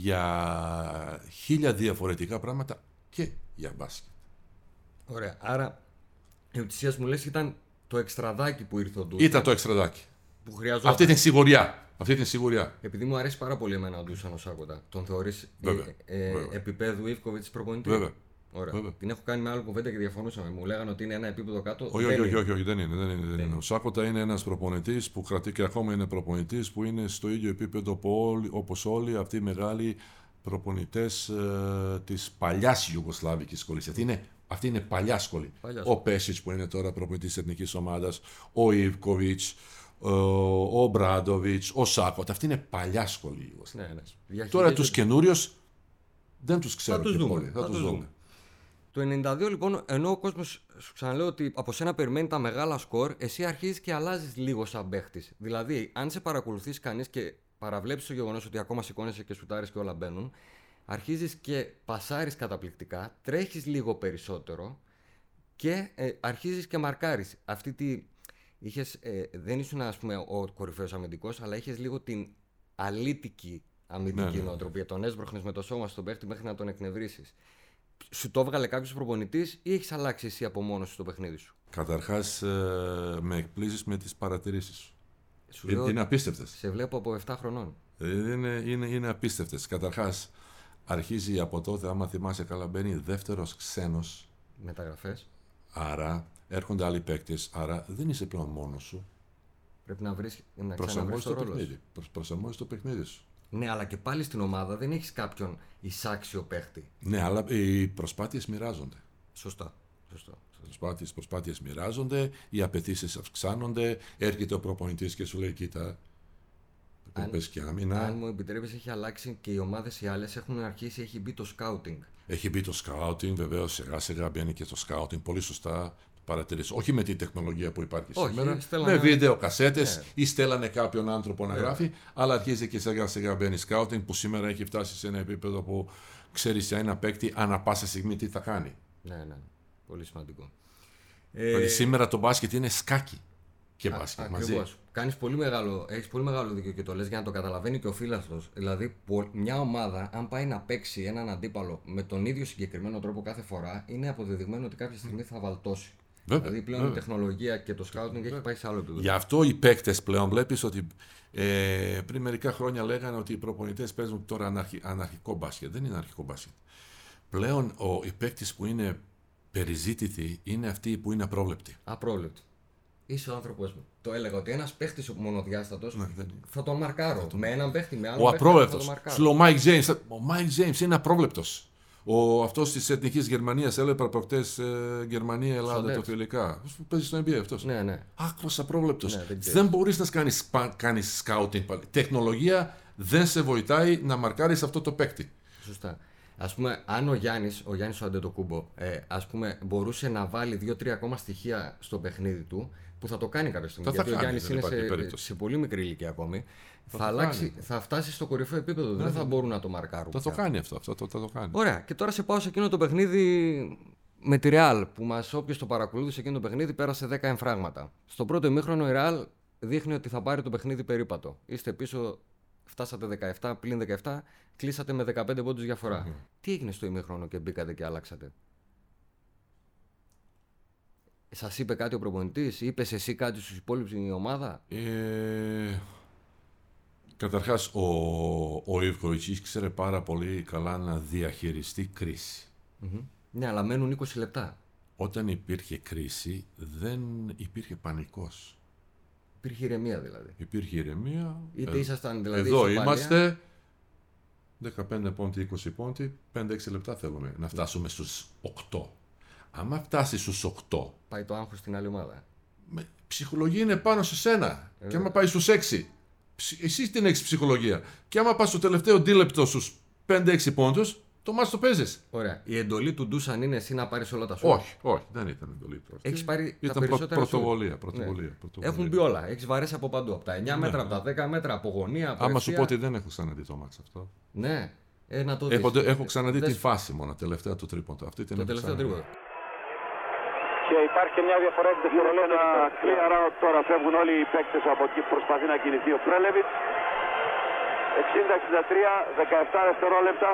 για χίλια διαφορετικά πράγματα και για μπάσκετ. Ωραία. Άρα, η ουσία μου λες ήταν το εξτραδάκι που ήρθε ο Ντούδα. Ήταν το εξτραδάκι. Που χρειαζόταν. Αυτή την σιγουριά. Αυτή την σιγουριά. Επειδή μου αρέσει πάρα πολύ εμένα ο Ντούσαν Σάκοτα, τον θεωρείς ε, ε, επίπεδου Ιβκοβιτς προπονητή; Βέβαια. Ωραία. Βέβαια. Την έχω κάνει με άλλο κουβέντα και διαφωνούσαμε. Μου λέγανε ότι είναι ένα επίπεδο κάτω. Όχι, όχι, όχι, όχι, δεν είναι. Δεν είναι, δεν είναι. Ο Σάκοτα είναι ένας προπονητής που κρατεί και ακόμα είναι προπονητής που είναι στο ίδιο επίπεδο όπως όλοι αυτοί οι μεγάλοι προπονητές ε, της παλιάς Ιουγκοσλάβικης σχολής. Αυτή είναι, αυτή είναι παλιά σχολή. Παλιά. Ο Πέσιτς που είναι τώρα προπονητής της εθνικής ομάδας, ο Ιβκοβιτς, ο Μπράντοβιτ, ο Σάκοτ. Αυτή είναι παλιά σχολή. Ναι, ναι. Τώρα τους καινούριου δεν τους ξέρω. Θα τους δούμε. Θα, τους δούμε. Το 92 λοιπόν, ενώ ο κόσμος σου ξαναλέω ότι από σένα περιμένει τα μεγάλα σκορ, εσύ αρχίζεις και αλλάζεις λίγο σαν παίχτης. Δηλαδή, αν σε παρακολουθείς κανείς και παραβλέψεις το γεγονός ότι ακόμα σηκώνεσαι και σουτάρεις και όλα μπαίνουν, αρχίζεις και πασάρεις καταπληκτικά, τρέχεις λίγο περισσότερο και ε, αρχίζεις και μαρκάρεις. Αυτή τη είχες, ε, δεν ήσουν ας πούμε ο κορυφαίος αμυντικός, αλλά είχες λίγο την αλήτικη αμυντική ναι, ναι. νοοτροπία. Τον έσπροχνες με το σώμα στον παίχτη μέχρι να τον εκνευρίσει. Σου το έβγαλε κάποιος προπονητής ή έχεις αλλάξει εσύ από μόνος σου το παιχνίδι σου; Καταρχάς, ε, με εκπλήσεις με τις παρατηρήσεις σου. Είναι, είναι απίστευτες. Σε βλέπω από 7 χρονών. Ε, είναι, είναι, είναι απίστευτες. Καταρχάς, αρχίζει από τότε, άμα θυμάσαι καλά, μπαίνει δεύτερος ξένος. Μεταγραφές. Άρα έρχονται άλλοι παίκτες, άρα δεν είσαι πλέον μόνος σου. Πρέπει να βρεις να ξαναβρεις το, ρόλος παιχνίδι. Προσαρμόζει το παιχνίδι σου. Ναι, αλλά και πάλι στην ομάδα δεν έχεις κάποιον εισάξιο παίχτη. Ναι, αλλά οι προσπάθειες μοιράζονται. Σωστά. Σωστά. Οι προσπάθειες μοιράζονται, οι απαιτήσεις αυξάνονται, έρχεται ο προπονητής και σου λέει: Κοίτα, αν, και άμυνα. Αν μου επιτρέπεις, έχει αλλάξει και οι ομάδες οι άλλες έχουν αρχίσει, έχει μπει το σκάουτινγκ. Έχει μπει το σκάουτινγκ, βεβαίω σιγά σιγά μπαίνει και το σκάουτινγκ. Πολύ σωστά παρατηρήσει. Όχι με την τεχνολογία που υπάρχει Όχι, σήμερα. Στέλνανε... Με βίντεο, κασέτες ναι. ή στέλνανε κάποιον άνθρωπο να ναι. γράφει. Αλλά αρχίζει και σιγά σιγά μπαίνει σκάουτινγκ που σήμερα έχει φτάσει σε ένα επίπεδο που ξέρεις για ένα παίκτη ανά πάσα στιγμή τι θα κάνει. Ναι, ναι. Πολύ σημαντικό. Δηλαδή ε... σήμερα το μπάσκετ είναι σκάκι και μπάσκετ Α, μαζί. Κάνεις πολύ μεγάλο, έχεις πολύ μεγάλο δίκιο και το λες για να το καταλαβαίνει και ο φίλαθλος. Δηλαδή μια ομάδα αν πάει να παίξει έναν αντίπαλο με τον ίδιο συγκεκριμένο τρόπο κάθε φορά είναι αποδεδειγμένο ότι κάποια στιγμή θα βαλτώσει. Βέβαια, δηλαδή πλέον βέβαια. η τεχνολογία και το scouting έχει πάει σε άλλο επίπεδο. Γι' αυτό οι παίκτες πλέον βλέπεις ότι ε, πριν μερικά χρόνια λέγανε ότι οι προπονητές παίζουν τώρα αναρχι, αναρχικό μπάσκετ. Δεν είναι αναρχικό μπάσκετ. Πλέον ο, οι παίκτες που είναι περιζήτητοι είναι αυτοί που είναι απρόβλεπτοι. Απρόβλεπτοι. Είσαι ο άνθρωπός μου. Το έλεγα ότι ένας παίχτης μονοδιάστατος ναι, δεν... θα τον μαρκάρω. Το... Με έναν παίχτη, με άλλο. Ο απρόβλεπτος. Σου λέω ο Μάικ Τζέιμς. Ο Μάικ Τζέιμς είναι απρόβλεπτος. Ο αυτός της Εθνικής Γερμανίας έβλεπα προχτές ε, Γερμανία-Ελλάδα το φιλικά. Παίζει στο NBA αυτός. Ναι, ναι. Άκρως απρόβλεπτος. Ναι, δεν, δεν μπορείς να κάνεις κάνεις scouting πάλι. Τεχνολογία δεν σε βοηθάει να μαρκάρεις αυτό το παίκτη. Σωστά. Α πούμε, αν ο Γιάννης, ο Γιάννης ο Αντετοκούμπο, ε, ας πούμε, μπορούσε να βάλει δύο-τρία ακόμα στοιχεία στο παιχνίδι του, που θα το κάνει κάποια στιγμή. Θα τα γιατί ο κάνει, Γιάννης δεν είναι υπάρχει σε, περίπτωση. σε πολύ μικρή ηλικία ακόμη. Θα, το αλλάξει, κάνει. θα φτάσει στο κορυφαίο επίπεδο. δεν θα μπορούν να το μαρκάρουν. Θα το πια. κάνει αυτό, αυτό θα το κάνει. Ωραία. Και τώρα σε πάω σε εκείνο το παιχνίδι με τη Real που μας, όποιος το παρακολούθησε εκείνο το παιχνίδι, πέρασε 10 εμφράγματα. Στο πρώτο ημίχρονο η Real δείχνει ότι θα πάρει το παιχνίδι περίπατο. Είστε πίσω, φτάσατε 17, πλην 17, κλείσατε με 15 πόντους διαφορά. Τι έγινε στο ημίχρονο και μπήκατε και αλλάξατε. Σας είπε κάτι ο προπονητής, είπες εσύ κάτι στους υπόλοιπους η ομάδα; Ε, καταρχάς, ο, ο Ιβκοβιτς ήξερε πάρα πολύ καλά να διαχειριστεί κρίση. Μμμ. Ναι, αλλά μένουν 20 λεπτά. Όταν υπήρχε κρίση, δεν υπήρχε πανικός. Υπήρχε ηρεμία δηλαδή. Υπήρχε ηρεμία. Είτε Ε, ήσασταν δηλαδή. Εδώ ισοπαλία, είμαστε. 15 πόντι, 20 πόντι, 5-6 λεπτά θέλουμε να φτάσουμε στους 8. Άμα φτάσει στους 8, Πάει το άγχος στην άλλη ομάδα. με, ψυχολογία είναι πάνω σε σένα. Ε, και άμα πάει στους 6, ψ- εσύ την έχεις ψυχολογία. Και άμα πας στο τελευταίο δίλεπτο στους 5-6 πόντους, το μάτς το παίζεις. Ωραία. Η εντολή του Ντούσαν είναι εσύ να πάρεις όλα τα σου; Όχι, όχι, δεν ήταν εντολή του. αυτή. Έχεις πάρει τα Ήταν πρω- περισσότερα σου; πρωτοβολία, πρωτοβολία, Ναι. πρωτοβολία. Έχουν μπει όλα. Έχεις βαρέσει από παντού. Από τα 9 μέτρα, από τα 10 μέτρα, από γωνία. Από Άμα σου ευθεία. πω ότι δεν έχω ξαναδεί το μάτς αυτό. Ναι. Ε, να το δεις. Έχω, έχω ξαναδεί Δες τη φάση μόνο, τελευταία του τρίποντο. Αυτή την Το έχω τελευταίο ξαναδεί. Τρίποδο. Και υπάρχει και μια διαφορά της δευτερολέπτα. Ένα clear out τώρα φεύγουν όλοι οι παίκτες από εκεί που προσπαθεί να κινηθεί ο Πρέλεβιτς. 60-63, 17 δευτερόλεπτα.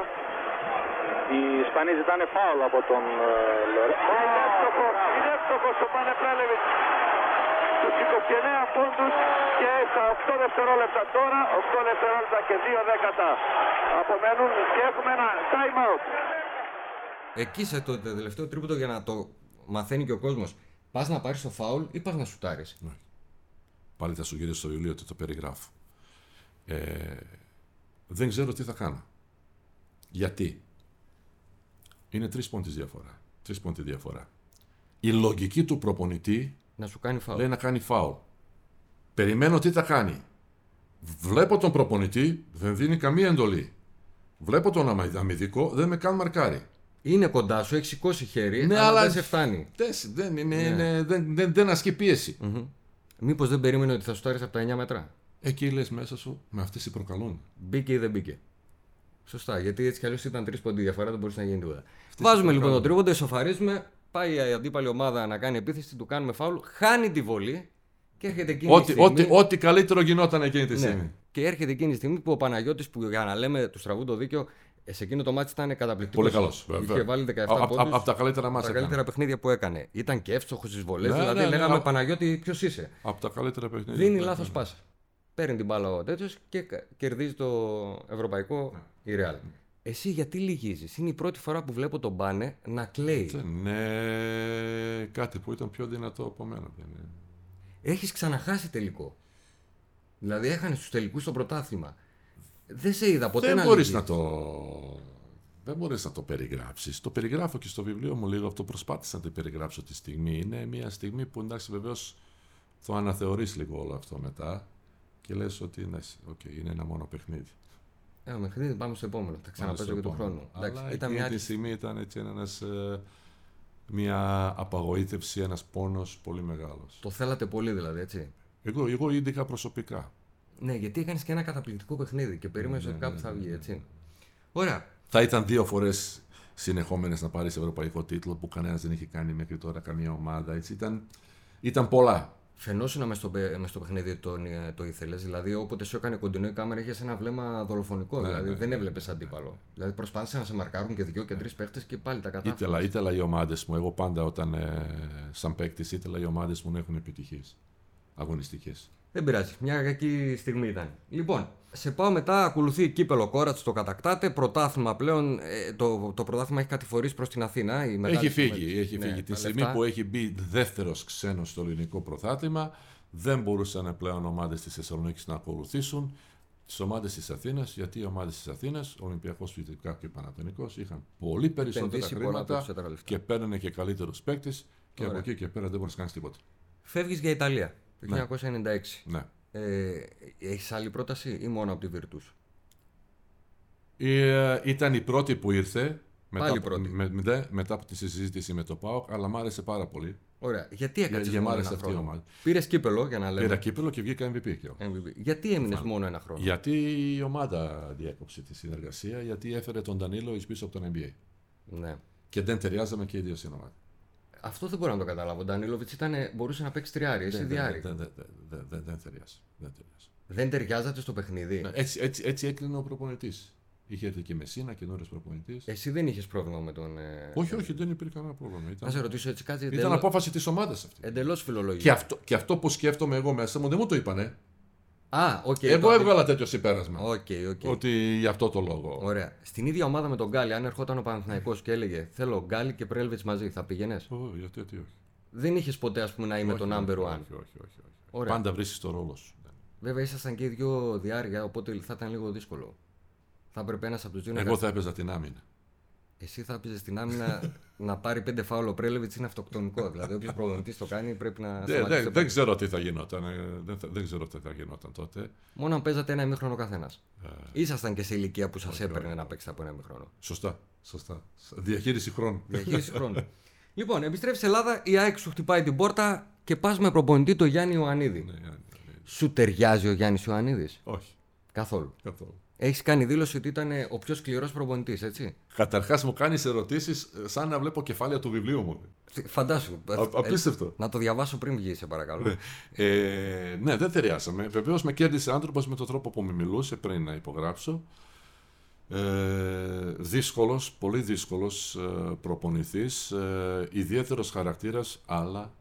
Οι Ισπανοί ζητάνε φάουλ από τον Λορέ. Είναι εύστοχος, είναι εύστοχος ο Πάνε Πρέλεβιτς. Στους 29 πόντους και στα 8 δευτερόλεπτα τώρα, 8 δευτερόλεπτα και 2 δέκατα απομένουν και έχουμε ένα time out. Εκεί σε το τελευταίο τρίποντο για να το μαθαίνει και ο κόσμος. Πας να πάρεις το φάουλ ή πας να σουτάρεις. Πάλι θα σου γυρίσω στο βιβλίο ότι το περιγράφω. Ε, δεν ξέρω τι θα κάνω. Γιατί; Είναι τρεις πόντις διαφορά. Τρεις πόντις διαφορά. Η λογική του προπονητή Να σου κάνει φάουλ. λέει να κάνει φάουλ. Περιμένω τι θα κάνει. Βλέπω τον προπονητή, δεν δίνει καμία εντολή. Βλέπω τον αμα- αμυντικό, δεν με καν μαρκάρει. Είναι κοντά σου, έχεις σηκώσει χέρι, Ναι, αλλά, αλλά- δεν σε φτάνει. Δεν, δεν, είναι, Ναι. είναι- δεν, δεν, δεν ασκεί πίεση. Μήπως δεν περίμενε ότι θα σουτάρει από τα 9 μέτρα; Εκεί λες μέσα σου, με αυτές οι προκαλούν. Μπήκε ή δεν μπήκε. Σωστά, γιατί έτσι κι αλλιώς ήταν τρεις πόντοι διαφορά, δεν μπορούσε να γίνει τίποτα. Βάζουμε λοιπόν τον τρίποντα, ισοφαρίζουμε, πάει η αντίπαλη ομάδα να κάνει επίθεση, του κάνουμε φάουλ, χάνει τη βολή και έρχεται εκείνη η Ό,τι, στιγμή. ό,τι, ό,τι καλύτερο γινόταν εκείνη τη Ναι. στιγμή. Και έρχεται εκείνη τη στιγμή που ο Παναγιώτης που για να λέμε του τραβούν το δίκιο, ε, σε εκείνο το μάτι ήταν καταπληκτικός. Πολύ καλός, Είχε βέβαια. βάλει 17 Α- α- πόντους, από τα καλύτερα μας τα έκανε. καλύτερα παιχνίδια που έκανε. Ήταν και εύστοχος στις βολές. Ναι, δηλαδή ναι, ναι, λέγαμε α- Παναγιώτη, ποιος είσαι; Από τα καλύτερα παιχνίδια. Δίνει Ναι, λάθος ναι. πάσα. Παίρνει την μπάλα ο τέτοιος και κα- κερδίζει το ευρωπαϊκό η Real. Εσύ γιατί λυγίζεις; Είναι η πρώτη φορά που βλέπω τον Μπάνε να κλαίει. Ναι, κάτι που ήταν πιο δυνατό από μένα. δεν είναι. Έχεις ξαναχάσει τελικό. Δηλαδή έχανε στους τελικούς στο πρωτάθλημα. Δεν σε είδα ποτέ Δεν να μπορείς λυγίζεις. να το... Δεν μπορείς να το περιγράψεις. Το περιγράφω και στο βιβλίο μου λίγο, αυτό προσπάθησα να το περιγράψω τη στιγμή. Είναι μια στιγμή που εντάξει βεβαίως το αναθεωρείς λίγο όλο αυτό μετά και λες ότι ναι, οκ, είναι ένα μόνο παιχνίδι. Ε, μέχρι δεν πάμε στο επόμενο. Θα ξαναπαίξω Πάνω και στο τον χρόνο. επόμενο. Εντάξει, Αλλά ήταν εκείνη μια... τη στιγμή ήταν έτσι ένας, ε, μια απογοήτευση, ένας πόνος πολύ μεγάλος. Το θέλατε πολύ δηλαδή, έτσι; Εγώ, εγώ ειδικά προσωπικά. Ναι, γιατί έκανες και ένα καταπληκτικό παιχνίδι και περίμενες Ναι, ότι κάπου ναι, θα ναι, βγει, ναι, έτσι. Ωραία. Θα ήταν δύο φορές συνεχόμενες να πάρεις ευρωπαϊκό τίτλο που κανένας δεν είχε κάνει μέχρι τώρα καμία ομάδα. Έτσι. Ήταν, ήταν πολλά. Φαινόσουν μες στο, παι- μες στο παιχνίδι ότι το, το ήθελες. Δηλαδή, όποτε σου έκανε κοντινό η κάμερα, είχες ένα βλέμμα δολοφονικό. Ναι, δηλαδή, ναι, δεν έβλεπες αντίπαλο. Δηλαδή, προσπάθησαν να σε μαρκάρουν και δύο και τρεις παίχτες και πάλι τα κατάφεραν. Ήθελα, ήθελα οι ομάδες μου, εγώ πάντα όταν ε, σαν παίκτης ήθελα οι ομάδες μου να έχουν επιτυχίες αγωνιστικές. Δεν πειράζει. Μια κακή στιγμή ήταν. Λοιπόν, σε πάω μετά. Ακολουθεί κύπελο κόρατς, το κατακτάτε. Πρωτάθλημα πλέον. ε, το, το πρωτάθλημα έχει κατηφορήσει προς την Αθήνα. Η μεγάλη Έχει φύγει, συμμετοχή. έχει Ναι, φύγει. Τη τα στιγμή λεφτά. που έχει μπει δεύτερος ξένος στο ελληνικό πρωτάθλημα, δεν μπορούσαν πλέον ομάδες της Θεσσαλονίκης να ακολουθήσουν τις ομάδες της Αθήνας, γιατί οι ομάδες της Αθήνας, ο Ολυμπιακός φυσικά και ο Παναθηνικός, είχαν πολύ περισσότερα Επενδύσει πολλά χρήματα περισσότερα λεφτά. και παίρνανε και καλύτερους παίκτες και Ωραία. από εκεί και πέρα δεν μπορείς να κάνεις τίποτα. Φεύγεις για Ιταλία το Ναι. 1996. Ναι. Ε, έχεις άλλη πρόταση ή μόνο από τη Virtus. Ε, ήταν η πρώτη που ήρθε μετά, Πάλι από- πρώτη. με- με- μετά από τη συζήτηση με το ΠΑΟΚ, αλλά μ' άρεσε πάρα πολύ. Ωραία. Γιατί έκατσε για μ' μόνο άρεσε ένα αυτή η χρόνο; ομάδα. Πήρες κύπελο για να λέμε. Πήρα κύπελο και βγήκα MVP και εγώ. MVP. Γιατί έμεινες μόνο ένα χρόνο; Γιατί η ομάδα διέκοψε τη συνεργασία, γιατί έφερε τον Ντανίλο εις πίσω από τον NBA. Ναι. Και δεν ταιριάζαμε και οι δύο στην ομάδα. Αυτό δεν μπορώ να το καταλάβω. Ο Ντανίλοβιτς μπορούσε να παίξει τριάρι, εσύ Δεν- διάρι. δεν- δεν- δεν- δεν- δεν- Δεν ταιριάζει. Δεν ταιριάζει. Δεν ταιριάζατε στο παιχνίδι; Ναι, Έτσι, έτσι, έτσι έκλεινε ο προπονητής. Είχε έρθει και η Μεσσίνα, καινούριο προπονητής. Εσύ δεν είχες πρόβλημα με τον. ε, όχι, όχι, δεν υπήρχε κανένα πρόβλημα. Να Ήταν, σε ρωτήσω έτσι κάτι ήταν εντελώς απόφαση της ομάδας αυτή. εντελώς φιλολογικό. Και αυτό, και αυτό που σκέφτομαι εγώ μέσα μου δεν μου το είπανε. Α, οκ. εγώ το- έβγαλα τέτοιο συμπέρασμα. Οκ, οκ. Ότι γι' αυτό το λόγο. Ωραία. Στην ίδια ομάδα με τον Γκάλη, αν ερχόταν ο Παναθηναϊκός και έλεγε Θέλω Γκάλη και Πρέλεβιτς μαζί, θα πήγαινες; Ω, γιατί, γιατί όχι. Δεν είχες ποτέ, ας πούμε, να είμαι Όχι, το όχι, number one. Όχι, όχι, όχι. όχι. Ωραία. Πάντα βρίσκεις το ρόλο σου. Βέβαια, ήσασταν και οι δύο διάρκεια, οπότε θα ήταν λίγο δύσκολο. Θα έπρεπε ένας από τους δύο να Εγώ θα έπαιζα την άμυνα. Εσύ θα πήγε στην άμυνα [laughs] να πάρει πέντε φάουλο ο Πρέλεβιτς είναι αυτοκτονικό. δηλαδή, όποιος προπονητής το κάνει πρέπει να. Δεν, σταματήσει δεν, το δεν ξέρω τι θα γινόταν. ε, Δεν, θα- δεν ξέρω τι θα γινόταν τότε. Μόνο αν παίζατε ένα ημίχρονο καθένας. Ε, Ήσασταν και σε ηλικία που σας έπαιρνε να παίξετε από ένα ημίχρονο. σωστά. σωστά. Διαχείριση χρόνου. Διαχείριση [laughs] χρόνου. λοιπόν, επιστρέφει σε Ελλάδα, η ΑΕΚ σου χτυπάει την πόρτα και πας με προπονητή το Γιάννη Ιωαννίδη. Ναι, ναι, ναι. Σου ταιριάζει ο Γιάννης Ιωαννίδης; Όχι, Καθόλου. καθόλου. Έχεις κάνει δήλωση ότι ήταν ο πιο σκληρός προπονητής, έτσι; Καταρχάς μου κάνεις ερωτήσεις σαν να βλέπω κεφάλαια του βιβλίου μου. Φαντάσου. Α- απίστευτο. να το διαβάσω πριν βγεις, σε παρακαλώ. Ε, ναι, δεν ταιριάσαμε. Βεβαίως με κέρδισε άνθρωπος με τον τρόπο που με μιλούσε πριν να υπογράψω. Ε, δύσκολος, πολύ δύσκολος ε, προπονηθής, ε, ιδιαίτερος χαρακτήρας, αλλά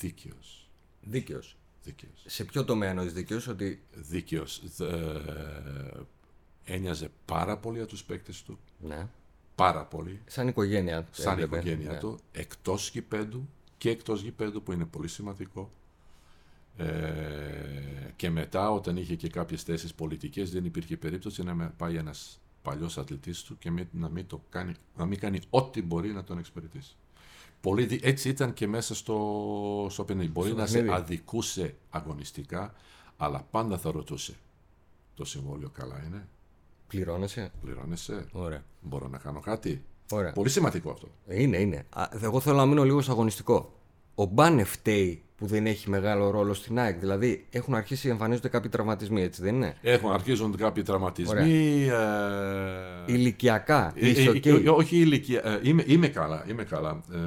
δίκαιος. Δίκαιος. Δίκαιος. Σε ποιο τομέα εννοείς δίκαιος, ότι. Δίκαιος. Ε, ένοιαζε πάρα πολύ για τους παίκτες του, Ναι. πάρα πολύ, Σαν οικογένεια. σαν έβλεπε. οικογένεια Ναι. του, εκτός γηπέδου και εκτός γηπέδου που είναι πολύ σημαντικό. Ε, και μετά όταν είχε και κάποιες θέσεις πολιτικές δεν υπήρχε περίπτωση να με πάει ένας παλιός αθλητής του και μη- να μην, το κάνει, να μην κάνει ό,τι μπορεί να τον εξυπηρετήσει. Πολύ, δι- έτσι ήταν και μέσα στο, στο παιχνίδι. Μπορεί Στο να σε παιχνίδι. αδικούσε αγωνιστικά, αλλά πάντα θα ρωτούσε. Το συμβόλαιο καλά είναι, Πληρώνεσαι; πληρώνεσαι, Ωραία. μπορώ να κάνω κάτι. Ωραία. Πολύ σημαντικό αυτό. Είναι, είναι. Α, εγώ θέλω να μείνω λίγο στο αγωνιστικό. Ο Μπάνε φταίει που δεν έχει μεγάλο ρόλο στην ΑΕΚ. Δηλαδή έχουν αρχίσει να εμφανίζονται κάποιοι τραυματισμοί, έτσι δεν είναι; Έχουν, αρχίζουν κάποιοι τραυματισμοί. Ε, Ηλικιακά. ε, Είσαι ε, οκ; ε, ε, όχι ηλικία. ε, είμαι, είμαι καλά. Είμαι καλά. Ε,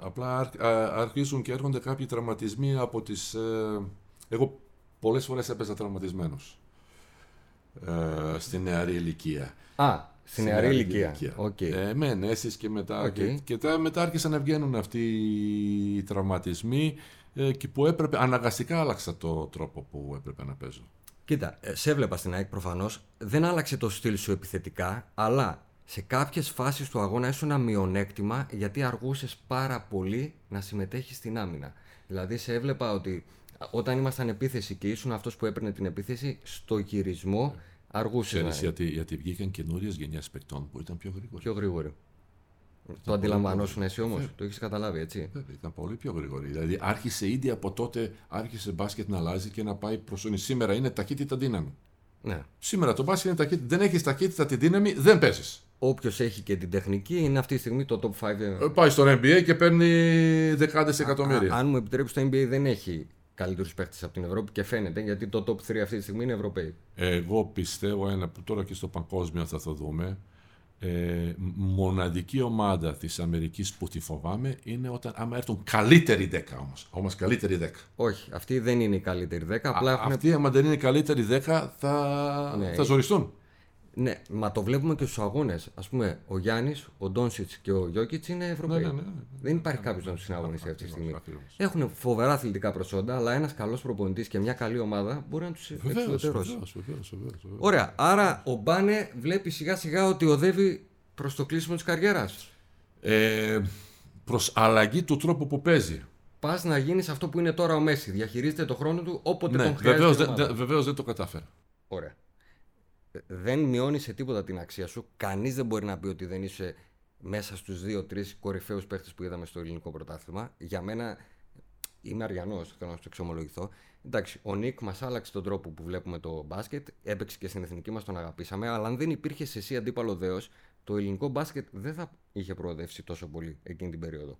απλά αρ- α- αρχίζουν και έρχονται κάποιοι τραυματισμοί από τις... Ε, εγώ πολλές φορές έπαιζα τραυματισμένος. Ε, στη νεαρή ηλικία. Α, στην νεαρή ηλικία. Οκ. Ε, με ενέσεις και μετά, Οκ. και, και τα- μετά άρχισαν να βγαίνουν αυτοί οι τραυματισμοί ε, και που έπρεπε, αναγκαστικά άλλαξα το τρόπο που έπρεπε να παίζω. Κοίτα, ε, σε έβλεπα στην ΑΕΚ προφανώς. Δεν άλλαξε το στυλ σου επιθετικά, αλλά σε κάποιες φάσεις του αγώνα ήσουν ένα μειονέκτημα γιατί αργούσες πάρα πολύ να συμμετέχεις στην άμυνα. Δηλαδή, σε έβλεπα ότι όταν ήμασταν επίθεση και ήσουν αυτός που έπαιρνε την επίθεση, στο γυρισμό αργούσε. Ξέρεις, γιατί, γιατί βγήκαν καινούριες γενιές παικτών που ήταν πιο γρήγοροι. Πιο γρήγορο. Το αντιλαμβανόσουν εσύ όμως, το έχεις καταλάβει έτσι. Βέβαια, ήταν πολύ πιο γρήγορη. Δηλαδή άρχισε ήδη από τότε, άρχισε μπάσκετ να αλλάζει και να πάει προς όνει. Σήμερα είναι ταχύτητα δύναμη. Ναι. Σήμερα το μπάσκετ είναι ταχύτητα. Δεν έχεις ταχύτητα τη δύναμη, δεν παίζεις. Όποιος έχει και την τεχνική είναι αυτή τη στιγμή το top 5. Πάει στο NBA και παίρνει δεκάδες εκατομμύρια. Α, αν μου επιτρέψεις, το NBA δεν έχει καλύτερους παίχτες από την Ευρώπη και φαίνεται γιατί το top 3 αυτή τη στιγμή είναι Ευρωπαίοι. Εγώ πιστεύω ένα που τώρα και στο παγκόσμιο θα το δούμε. Ε, μοναδική ομάδα της Αμερικής που τη φοβάμαι είναι όταν άμα έρθουν καλύτεροι 10 όμως. Όμως καλύτεροι 10. Όχι, αυτοί δεν είναι οι καλύτεροι 10. Απλά έχουν... Αυτοί άμα δεν είναι καλύτεροι 10 θα, Ναι. θα ζοριστούν. Ναι, μα το βλέπουμε και στους αγώνες. Α πούμε, ο Γιάννης, ο Ντόνσιτς και ο Γιώκητς είναι Ευρωπαίοι. Ναι, ναι, ναι, ναι. Δεν υπάρχει κάποιος να τους συναγωνιστεί αυτή τη στιγμή. Ακριβώς. Έχουν φοβερά αθλητικά προσόντα, αλλά ένας καλός προπονητής και μια καλή ομάδα μπορεί να τους Βεβαίως, εξουδετερώσει. βεβαίως, βεβαίως, βεβαίως, βεβαίως. Ωραία, άρα ο Μπάνε βλέπει σιγά σιγά ότι οδεύει προς το κλείσιμο της καριέρας. Ε, προς αλλαγή του τρόπου που παίζει. Πας να γίνεις αυτό που είναι τώρα ο Μέση. Διαχειρίζεται το χρόνο του όποτε Ναι, τον χρειάζεται. βεβαίως, η δεν- ομάδα. δεν- βεβαίως δεν το κατάφερα. Ωραία. Ε, Δεν μειώνεις σε τίποτα την αξία σου. Κανείς δεν μπορεί να πει ότι δεν είσαι μέσα στους δύο-τρει κορυφαίους παίχτες που είδαμε στο ελληνικό πρωτάθλημα. Για μένα είμαι αριανός, θέλω να σου το εξομολογηθώ. Εντάξει, ο Νικ μας άλλαξε τον τρόπο που βλέπουμε το μπάσκετ. Έπαιξε και στην εθνική μας, τον αγαπήσαμε. Αλλά αν δεν υπήρχε σε εσύ αντίπαλο δέος, το ελληνικό μπάσκετ δεν θα είχε προοδεύσει τόσο πολύ εκείνη την περίοδο.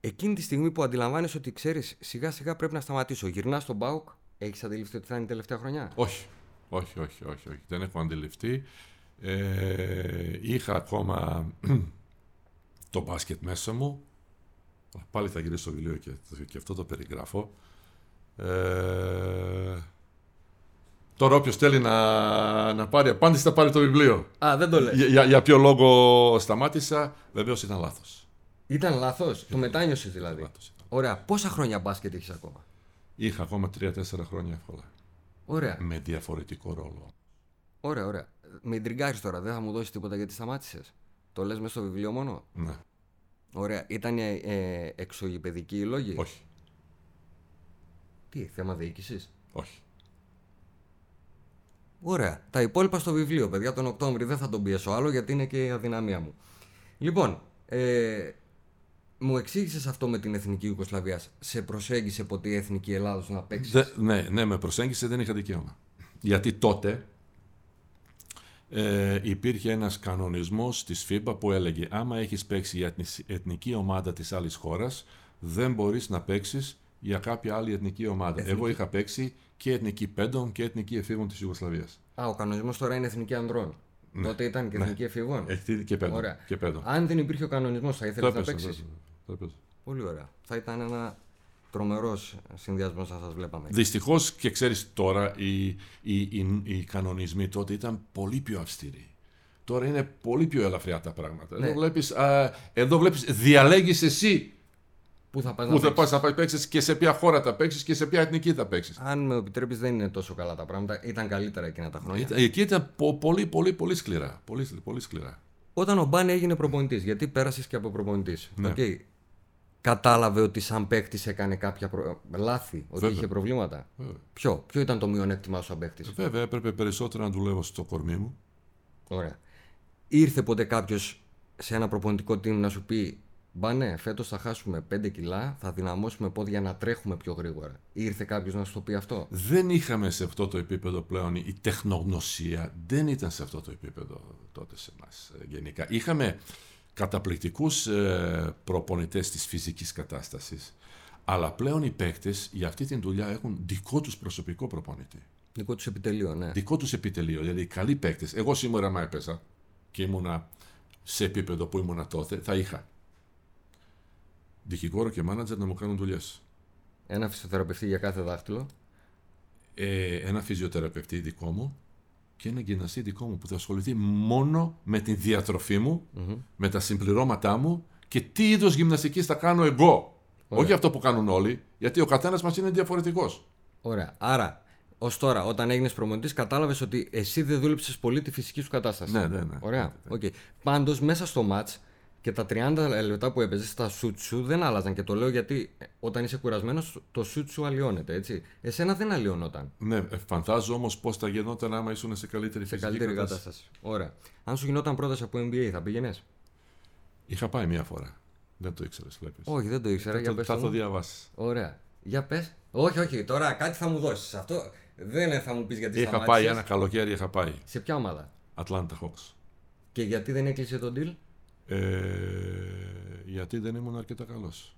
εκείνη τη στιγμή που αντιλαμβάνεσαι ότι ξέρεις σιγά σιγά πρέπει να σταματήσω, γυρνάς στον Μπάουκ, έχεις αντιληφθεί ότι θα είναι η τελευταία χρονιά; Όχι, όχι, όχι, όχι, όχι. δεν έχω αντιληφθεί. Ε, είχα ακόμα [clears throat] το μπάσκετ μέσα μου. Πάλι θα γυρίσω στο βιβλίο και, και αυτό το περιγράφω. Ε, τώρα όποιος θέλει να, να πάρει απάντηση θα πάρει το βιβλίο. Α, δεν το λέει. Για, για, ποιο λόγο σταμάτησα, βεβαίως ήταν λάθος. Ήταν λάθος, το μετάνιωσες δηλαδή; Λάθος ήταν. Ωραία, πόσα χρόνια μπάσκετ έχεις ακόμα; Είχα ακόμα 3-4 χρόνια εύκολα. Ωραία, Με διαφορετικό ρόλο. ωραία, ωραία. Με τριγκάρεις τώρα, δεν θα μου δώσεις τίποτα γιατί σταμάτησες. Το λες μέσα στο βιβλίο μόνο; Ναι, Ωραία, ήταν ε, ε, εξωγηπαιδικοί οι λόγοι. όχι, Τι, θέμα διοίκησης; όχι. Ωραία. Τα υπόλοιπα στο βιβλίο, παιδιά, τον Οκτώβρη δεν θα τον πιέσω άλλο γιατί είναι και η αδυναμία μου. Λοιπόν, ε, μου εξήγησες αυτό με την εθνική Ιουγκοσλαβία. Σε προσέγγισε ποτέ η εθνική Ελλάδος να παίξει; Δε- ναι, ναι, με προσέγγισε δεν είχα δικαίωμα. Γιατί τότε ε, υπήρχε ένας κανονισμός της FIBA που έλεγε άμα έχεις παίξει για την εθνική ομάδα της άλλης χώρας δεν μπορείς να παίξεις για κάποια άλλη εθνική ομάδα. Εγώ είχα παίξει και εθνική πέντων και εθνική εφήβων της Ιουγκοσλαβίας. Α, ο κανονισμός τώρα είναι εθνική ανδρών. Τότε ήταν και εθνική εφηβών. Εθνική και πέντων. Ωραία. Και πέντων. Αν δεν υπήρχε ο κανονισμός, θα ήθελες Θα να έπαιζα, παίξει. θα έπαιζα, θα έπαιζα. Πολύ ωραία. Θα ήταν ένα τρομερός συνδυασμός αν σας βλέπαμε. Δυστυχώς και ξέρεις τώρα, οι, οι, οι, οι κανονισμοί τότε ήταν πολύ πιο αυστηροί. Τώρα είναι πολύ πιο ελαφριά τα πράγματα. Ναι. Εδώ βλέπεις, α, εδώ βλέπεις διαλέγεις εσύ Πού θα πας που να θα παίξεις. πας να πάει παίξεις και σε ποια χώρα θα παίξεις και σε ποια εθνική θα παίξεις. Αν με επιτρέπεις, δεν είναι τόσο καλά τα πράγματα. Ήταν καλύτερα εκείνα τα χρόνια. Ήταν- Εκεί ήταν πο- πολύ, πολύ, πολύ σκληρά. Πολύ, πολύ σκληρά. Όταν ο Μπάν έγινε προπονητής, γιατί πέρασες και από προπονητής. Ναι. Κατάλαβε ότι σαν παίκτης έκανε κάποια προ... λάθη, ότι Βέβαια. είχε προβλήματα. Βέβαια. Ποιο, ποιο ήταν το μειονέκτημά σου σαν παίκτης; Βέβαια έπρεπε περισσότερο να δουλεύω στο κορμί μου. Ωραία. Ήρθε ποτέ κάποιος σε ένα προπονητικό team να σου πει Μπάνε, φέτος θα χάσουμε 5 κιλά, θα δυναμώσουμε πόδια να τρέχουμε πιο γρήγορα. Ήρθε κάποιος να σου το πει αυτό; Δεν είχαμε σε αυτό το επίπεδο πλέον η τεχνογνωσία δεν ήταν σε αυτό το επίπεδο τότε σε μας ε, γενικά. Είχαμε καταπληκτικούς ε, προπονητές της φυσικής κατάστασης αλλά πλέον οι παίκτες για αυτή την δουλειά έχουν δικό τους προσωπικό προπονητή. Δικό τους επιτελείο, ναι. Δικό τους επιτελείο, δηλαδή οι καλοί παίκτες. Εγώ σήμερα άμα έπαιζα και ήμουνα σε επίπεδο που ήμουνα τότε θα είχα δικηγόρο και μάνατζερ να μου κάνουν δουλειές. Ένα φυσιοθεραπευτή για κάθε δάχτυλο. ε, ένα φυσιοθεραπευτή δικό μου και ένα γυμναστή δικό μου που θα ασχοληθεί μόνο με τη διατροφή μου, με τα συμπληρώματά μου και τι είδος γυμναστικής θα κάνω εγώ. Όχι αυτό που κάνουν όλοι, γιατί ο καθένας μας είναι διαφορετικός. Ωραία. Άρα, ως τώρα, όταν έγινες προπονητή, κατάλαβες ότι εσύ δεν δούλεψες πολύ τη φυσική σου κατάσταση. Ναι, ναι, ναι. Ωραία. Okay. Πάντως, μέσα στο ματ και τα 30 λεπτά που έπαιζες, τα σουτ σου δεν άλλαζαν. Και το λέω γιατί ε, όταν είσαι κουρασμένος, το σουτ σου αλλοιώνεται, έτσι. Εσένα δεν αλλοιώνονταν. Ναι, ε, φαντάζω όμως πώς θα γινόταν άμα ήσουν σε καλύτερη Σε φυσική καλύτερη κατάσταση. κατάσταση. Ωραία. Αν σου γινόταν πρόταση από NBA, θα πήγαινες; Είχα πάει μία φορά. Δεν το ήξερες, βλέπεις. Όχι, δεν το ήξερα. Για θα, πες θα το το μου. διαβάσεις. Ωραία. Για πες. Όχι, όχι, τώρα κάτι θα μου δώσεις. Αυτό δεν θα μου πεις γιατί Είχα σταμάτησες. πάει ένα καλοκαίρι, είχα πάει. Σε ποια ομάδα; Atlanta Hawks. Και γιατί δεν έκλεισε τον deal; Ε, γιατί δεν ήμουν αρκετά καλός.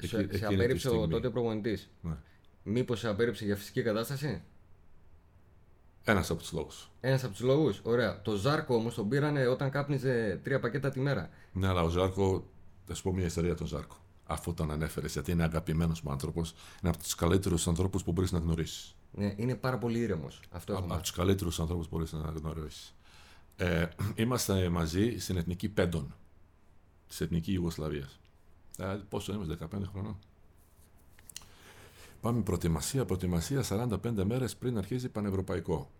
Σε, Εκεί- σε εκείνη τη απέρριψε ο στιγμή. τότε προπονητής. Ναι. Μήπως σε απέρριψε για φυσική κατάσταση; Ένας από τους λόγους. Ένας από τους λόγους. Ωραία. Το Ζάρκο όμως τον πήρανε όταν κάπνιζε τρία πακέτα τη μέρα. Ναι, αλλά ο Ζάρκο, θα σου πω μια ιστορία για τον Ζάρκο. Αφού τον ανέφερες, γιατί είναι αγαπημένος μου άνθρωπος, είναι από τους καλύτερους ανθρώπους που μπορείς να γνωρίσεις. Ναι, είναι πάρα πολύ ήρεμος. Αυτό έχω Από μάθει. τους καλύτερους ανθρώπους που μπορείς να γνωρίσεις. Ε, είμαστε μαζί στην εθνική Πέντον, της εθνικής Ιουγκοσλαβίας. Ε, πόσο είμαι, 15 χρονών. Πάμε προετοιμασία, προετοιμασία 45 μέρες πριν αρχίζει πανευρωπαϊκό.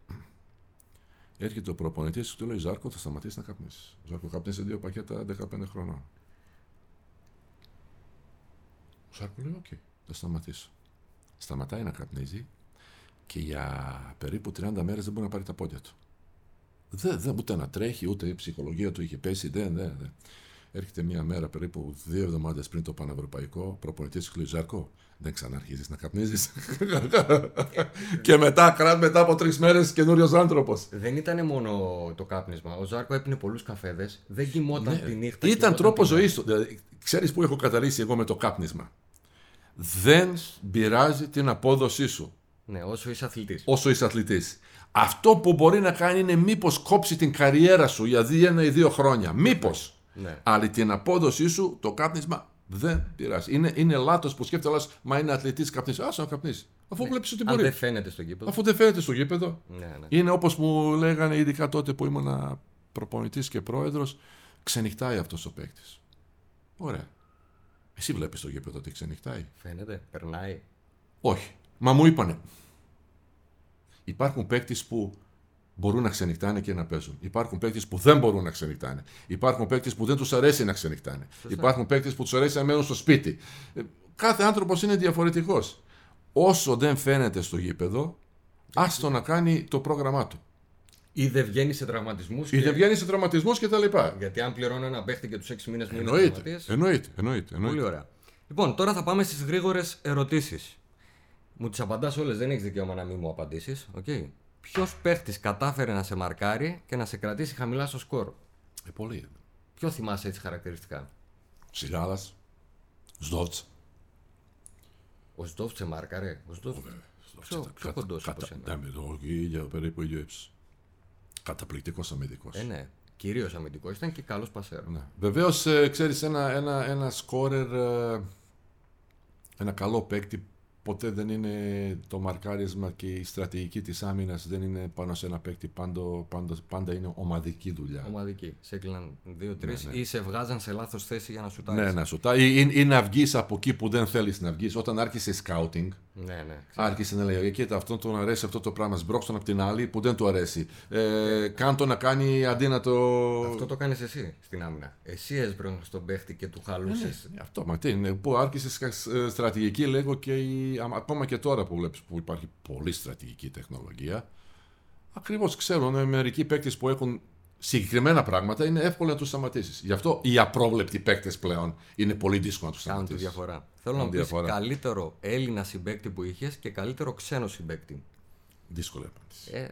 Έρχεται ο προπονητής και του λέει: Ζάρκο, θα σταματήσεις να καπνίσεις. Ο Ζάρκο καπνίσει δύο πακέτα 15 χρονών. Ο Ζάρκο λέει: Οκ, θα σταματήσω. Σταματάει να καπνίζει και για περίπου 30 μέρες δεν μπορεί να πάρει τα πόδια του. Δεν, δεν, ούτε να τρέχει, ούτε η ψυχολογία του είχε πέσει. Δεν, δεν, δεν. Έρχεται μια μέρα περίπου δύο εβδομάδες πριν το Πανευρωπαϊκό, προπονητής του λέει Ζάρκο, δεν ξαναρχίζεις να καπνίζεις. [laughs] και μετά, μετά από τρεις μέρες, καινούριος άνθρωπος. Δεν ήταν μόνο το κάπνισμα. Ο Ζάρκο έπινε πολλούς καφέδες, δεν κοιμόταν τη νύχτα. Ήταν τρόπος ζωής του. Δηλαδή, Ξέρεις που έχω καταλήξει εγώ με το κάπνισμα. Δεν πειράζει την απόδοσή σου. Ναι, όσο είσαι αθλητής. Όσο είσαι αθλητής. Αυτό που μπορεί να κάνει είναι μήπως κόψει την καριέρα σου για ένα ή δύο χρόνια. Μήπως. Ναι. Αλλά την απόδοσή σου, το κάπνισμα δεν πειράζει. Είναι, είναι λάθος που σκέφτεται, αλλά μα είναι αθλητής καπνίσει. Άσε να καπνίσει. Αφού ναι. βλέπεις ότι Αν μπορεί. δεν φαίνεται στο γήπεδο. Αφού δεν φαίνεται στο γήπεδο. Ναι, ναι. Είναι όπως μου λέγανε ειδικά τότε που ήμουν προπονητής και πρόεδρος, ξενυχτάει αυτός ο παίκτης. Ωραία. Εσύ βλέπεις το γήπεδο ότι ξενυχτάει. Φαίνεται, περνάει. Όχι. Μα μου είπανε. Υπάρχουν παίκτες που μπορούν να ξενυχτάνε και να παίζουν. Υπάρχουν παίκτες που δεν μπορούν να ξενυχτάνε. Υπάρχουν παίκτες που δεν τους αρέσει να ξενυχτάνε. Υπάρχουν παίκτες που τους αρέσει να μένουν στο σπίτι. Ε, κάθε άνθρωπος είναι διαφορετικός. Όσο δεν φαίνεται στο γήπεδο, άστο να κάνει το πρόγραμμά του. Ή δεν βγαίνει σε τραυματισμούς. Ή δεν βγαίνει σε τραυματισμούς κτλ. Γιατί αν πληρώνω ένα παίχτη και τους 6 μήνες μου είναι Εννοείται. τραυματίες, Εννοείται. εννοείται, Πολύ εννοείται. ωραία. Λοιπόν, τώρα θα πάμε στις γρήγορες ερωτήσεις. Μου τις απαντάς όλες, δεν έχεις δικαίωμα να μην μου απαντήσεις. Okay. Ποιος παίχτης κατάφερε να σε μαρκάρει και να σε κρατήσει χαμηλά στο σκορ; Ε, πολύ. Ποιο θυμάσαι έτσι χαρακτηριστικά; Σιγάλα. Σδότ. Ο Σντόφ σε μάρκαρε; Ο Σντόφ. Πιο, πιο κοντός από σένα. Ναι, με το ίδιο περίπου ίδιο ύψο. Καταπληκτικός αμυντικός. Ε, ναι. Κυρίως αμυντικός. Ήταν και καλός πασέρο. Ναι. Βεβαίως, ε, ξέρεις, ένα, ένα, ένα σκόρερ, ε, ένα καλό παίκτη, ποτέ δεν είναι το μαρκάρισμα και η στρατηγική της άμυνας δεν είναι πάνω σε ένα παίκτη. Πάντο, πάντο, πάντα είναι ομαδική δουλειά. Ομαδική. Σε έκλειναν δύο-τρεις Ναι, ναι. ή σε βγάζαν σε λάθος θέση για να σου Ναι, να σου τα. Ή, ή, ή να βγεις από εκεί που δεν θέλεις να βγεις. Όταν άρχισε scouting, Ναι, ναι. άρχισε να λέει: Κοίτα, αυτόν τον αρέσει αυτό το πράγμα. Σμπρώξ τον από την άλλη που δεν του αρέσει. Ε, κάν το να κάνει αντί να το. Αυτό το κάνεις εσύ στην άμυνα. Εσύ έσπρωχνε τον παίχτη και του χαλούσες. Ε, Αυτό, μα τι είναι, που άρχισε στρατηγική, λέγω και η, α- ακόμα και τώρα που βλέπεις που υπάρχει πολύ στρατηγική τεχνολογία. Ακριβώς ξέρουν ε, μερικοί παίκτες που έχουν συγκεκριμένα πράγματα είναι εύκολο να του σταματήσεις. Γι' αυτό οι απρόβλεπτοι παίκτες πλέον είναι πολύ δύσκολο να τους Κάνουν τη σταματήσεις. διαφορά. Θέλω να μου Κάνουν πεις διαφορά. καλύτερο Έλληνα συμπέκτη που είχες και καλύτερο ξένο συμπέκτη. Δύσκολη απάντηση. Ε,